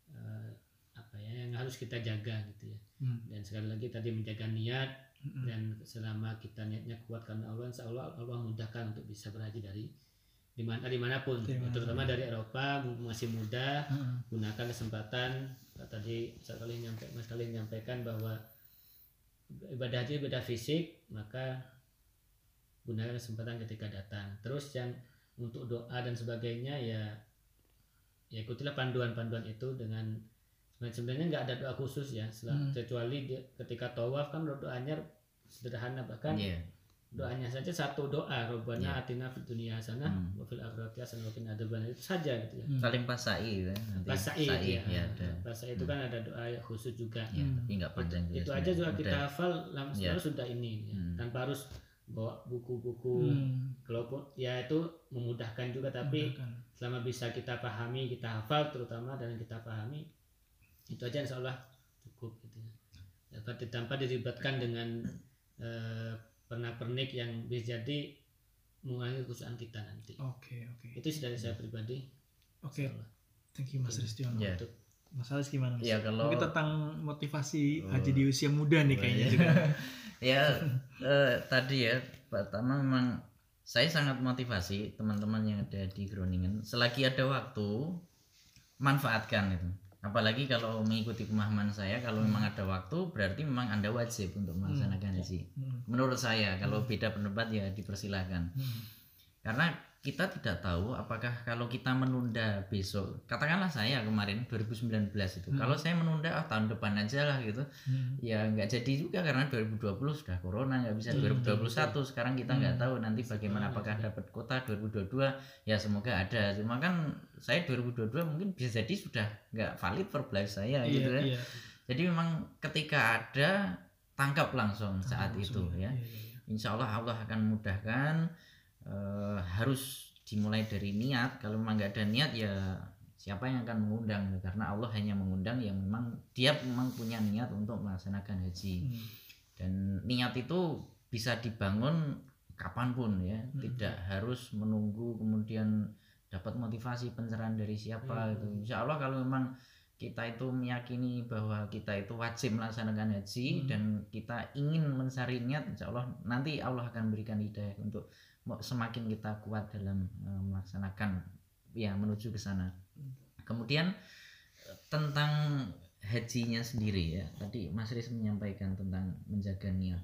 eh, apa ya yang harus kita jaga gitu ya Hmm. dan sekali lagi tadi menjaga niat Hmm. dan selama kita niatnya kuat karena Allah insya Allah Allah mudahkan untuk bisa berhaji dari di mana di mana pun Di mana pun. terutama dari Eropa masih muda Hmm. gunakan kesempatan tadi sekali nyampe mas kali menyampaikan bahwa ibadah haji ibadah fisik maka gunakan kesempatan ketika datang terus yang untuk doa dan sebagainya ya ya ikutilah panduan-panduan itu dengan sebenarnya nggak ada doa khusus ya Hmm. kecuali dia, ketika tawaf kan doanya sederhana bahkan Iya. doanya saja satu doa robbana Iya. atina fid dunya hasanah Hmm. wa fil akhirati hasanah wa qina adzabannar itu saja gitu ya Hmm. Paling pas sa'i ya. Nanti pas sa'i itu ya, ya ada. pas sa'i itu kan ada doa khusus juga Ya, Hmm. tapi nggak panjang itu sih, aja juga mudah. kita hafal Iya. selalu sudah ini ya. Hmm. tanpa harus bawa buku-buku Hmm. kalaupun ya itu memudahkan juga tapi Mudahkan. selama bisa kita pahami kita hafal terutama dan kita pahami itu aja insya Allah cukup gitu ya dapat tanpa dilibatkan dengan eh, pernak-pernik yang bisa jadi mengurangi kekuasaan kita nanti Oke oke itu sih dari saya pribadi oke. Allah. Thank you Mas Ristiono. Ya. Untuk- Mas Alis gimana? Mas? Ya, kalau- Mungkin tentang motivasi Oh. haji di usia muda nih kayaknya juga. ya eh, tadi ya pertama memang saya sangat motivasi teman-teman yang ada di Groningen selagi ada waktu manfaatkan itu apalagi kalau mengikuti pemahaman saya kalau memang ada waktu berarti memang anda wajib untuk melaksanakan haji Hmm. menurut saya kalau beda pendapat ya dipersilahkan Hmm. karena kita tidak tahu apakah kalau kita menunda besok katakanlah saya kemarin 2019 itu Hmm. kalau saya menunda ah, tahun depan aja lah gitu Hmm. ya nggak jadi juga karena 2020 sudah corona nggak bisa Hmm, 2021 sekarang kita nggak Hmm. tahu nanti bagaimana apakah dapat kota 2022 ya semoga ada cuma kan saya 2022 mungkin bisa jadi sudah nggak valid per life saya gitu Iya, ya iya. jadi memang ketika ada tangkap langsung saat itu ya Iya, iya, iya. Insya Allah Allah akan memudahkan eh, harus dimulai dari niat kalau memang nggak ada niat ya siapa yang akan mengundang karena Allah hanya mengundang yang memang dia memang punya niat untuk melaksanakan haji Hmm. dan niat itu bisa dibangun kapan pun ya Hmm. tidak harus menunggu kemudian dapat motivasi pencerahan dari siapa Hmm. itu Insya Allah kalau memang kita itu meyakini bahwa kita itu wajib melaksanakan haji Hmm. dan kita ingin mencari niat Insya Allah nanti Allah akan berikan hidayah untuk semakin kita kuat dalam eh, melaksanakan ya menuju ke sana kemudian eh, tentang hajinya sendiri ya tadi Mas Riz menyampaikan tentang menjaga niat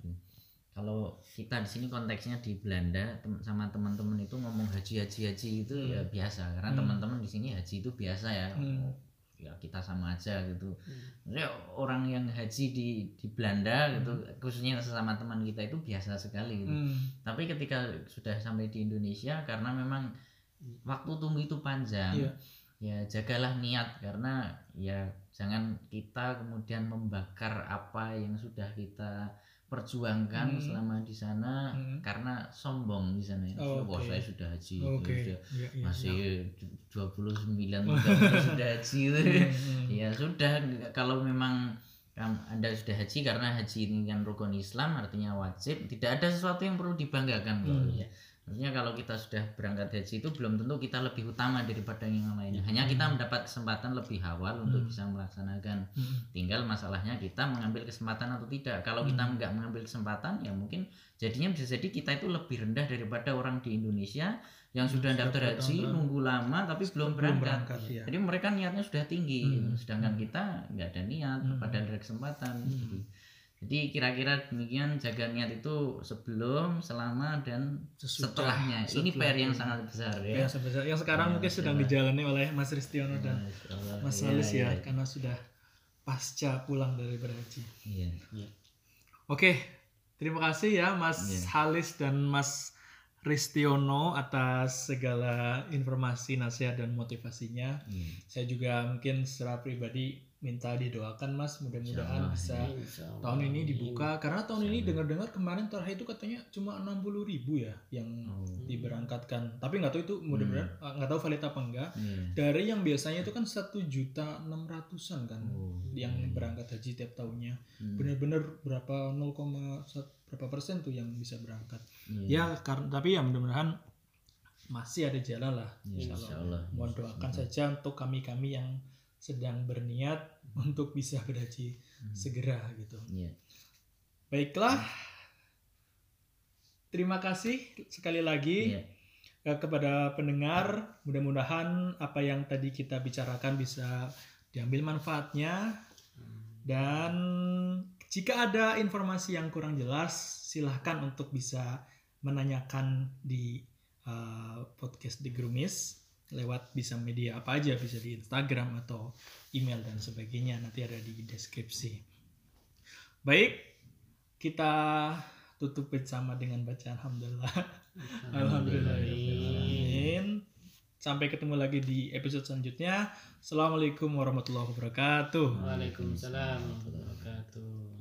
kalau kita di sini konteksnya di Belanda tem- sama teman-teman itu ngomong haji haji haji itu Hmm. ya biasa karena Hmm. teman-teman di sini haji itu biasa ya Hmm. Ya kita sama aja gitu Hmm. Maksudnya orang yang haji di di Belanda gitu khususnya sesama teman kita itu biasa sekali gitu Hmm. tapi ketika sudah sampai di Indonesia karena memang waktu tunggu itu panjang Iya. ya jagalah niat karena ya jangan kita kemudian membakar apa yang sudah kita perjuangkan Hmm. selama di sana Hmm. karena sombong di sana ya. Oh, Wah, oke. saya sudah haji Oke. sudah Iya, iya. masih 29 30 sudah haji Hmm, hmm. ya sudah kalau memang anda sudah haji karena haji ini kan rukun Islam artinya wajib tidak ada sesuatu yang perlu dibanggakan. Hmm. Iya. Maksudnya kalau kita sudah berangkat haji itu belum tentu kita lebih utama daripada yang lainnya. Hanya kita mendapat kesempatan lebih awal untuk Hmm. bisa melaksanakan. Hmm. Tinggal masalahnya kita mengambil kesempatan atau tidak. Kalau kita Hmm. nggak mengambil kesempatan, ya mungkin jadinya bisa jadi kita itu lebih rendah daripada orang di Indonesia yang sudah daftar haji nunggu lama tapi belum berangkat. ya. Jadi mereka niatnya sudah tinggi, Hmm. sedangkan kita nggak ada niat, Hmm. padahal ada kesempatan. Hmm. Jadi, jadi kira-kira demikian jaga niat itu sebelum, selama dan Sesudah, setelahnya. Ini. PR yang sangat besar ya. Yang sebesar yang sekarang Ya, mungkin sedang dijalani oleh Mas Ristiono dan Masya Allah. Mas Iya, Halis ya, iya. karena sudah pasca pulang dari berhaji. Iya. Oke, terima kasih ya Mas Iya. Halis dan Mas Ristiono atas segala informasi, nasihat dan motivasinya. Iya. Saya juga mungkin secara pribadi minta didoakan Mas, mudah-mudahan Insyaallah, bisa Allah. tahun ini dibuka karena tahun ini Insyaallah. dengar-dengar kemarin terakhir itu katanya cuma 60.000 ribu ya yang Oh. diberangkatkan. Tapi nggak tahu itu mudah-mudahan nggak tahu valid apa enggak. Iya. Dari yang biasanya itu kan satu juta enam ratusan kan Oh, yang iya, iya. berangkat haji tiap tahunnya. Hmm. Bener-bener berapa 0,1 berapa persen tuh yang bisa berangkat. Iya. Ya karena tapi ya mudah-mudahan masih ada jalan lah. Iya, Insya Insya Allah. Mohon doakan saja untuk kami-kami yang sedang berniat untuk bisa berhaji Hmm. segera gitu. Iya. Baiklah. Terima kasih sekali lagi Iya. eh, kepada pendengar. Mudah-mudahan apa yang tadi kita bicarakan bisa diambil manfaatnya. Dan jika ada informasi yang kurang jelas, silahkan untuk bisa menanyakan di eh, podcast The Grumis lewat bisa media apa aja, bisa di Instagram atau email dan sebagainya. Nanti ada di deskripsi. Baik, kita tutup bersama dengan bacaan Alhamdulillah. Alhamdulillah. Sampai ketemu lagi di episode selanjutnya. Assalamualaikum warahmatullahi wabarakatuh. Waalaikumsalam warahmatullahi wabarakatuh.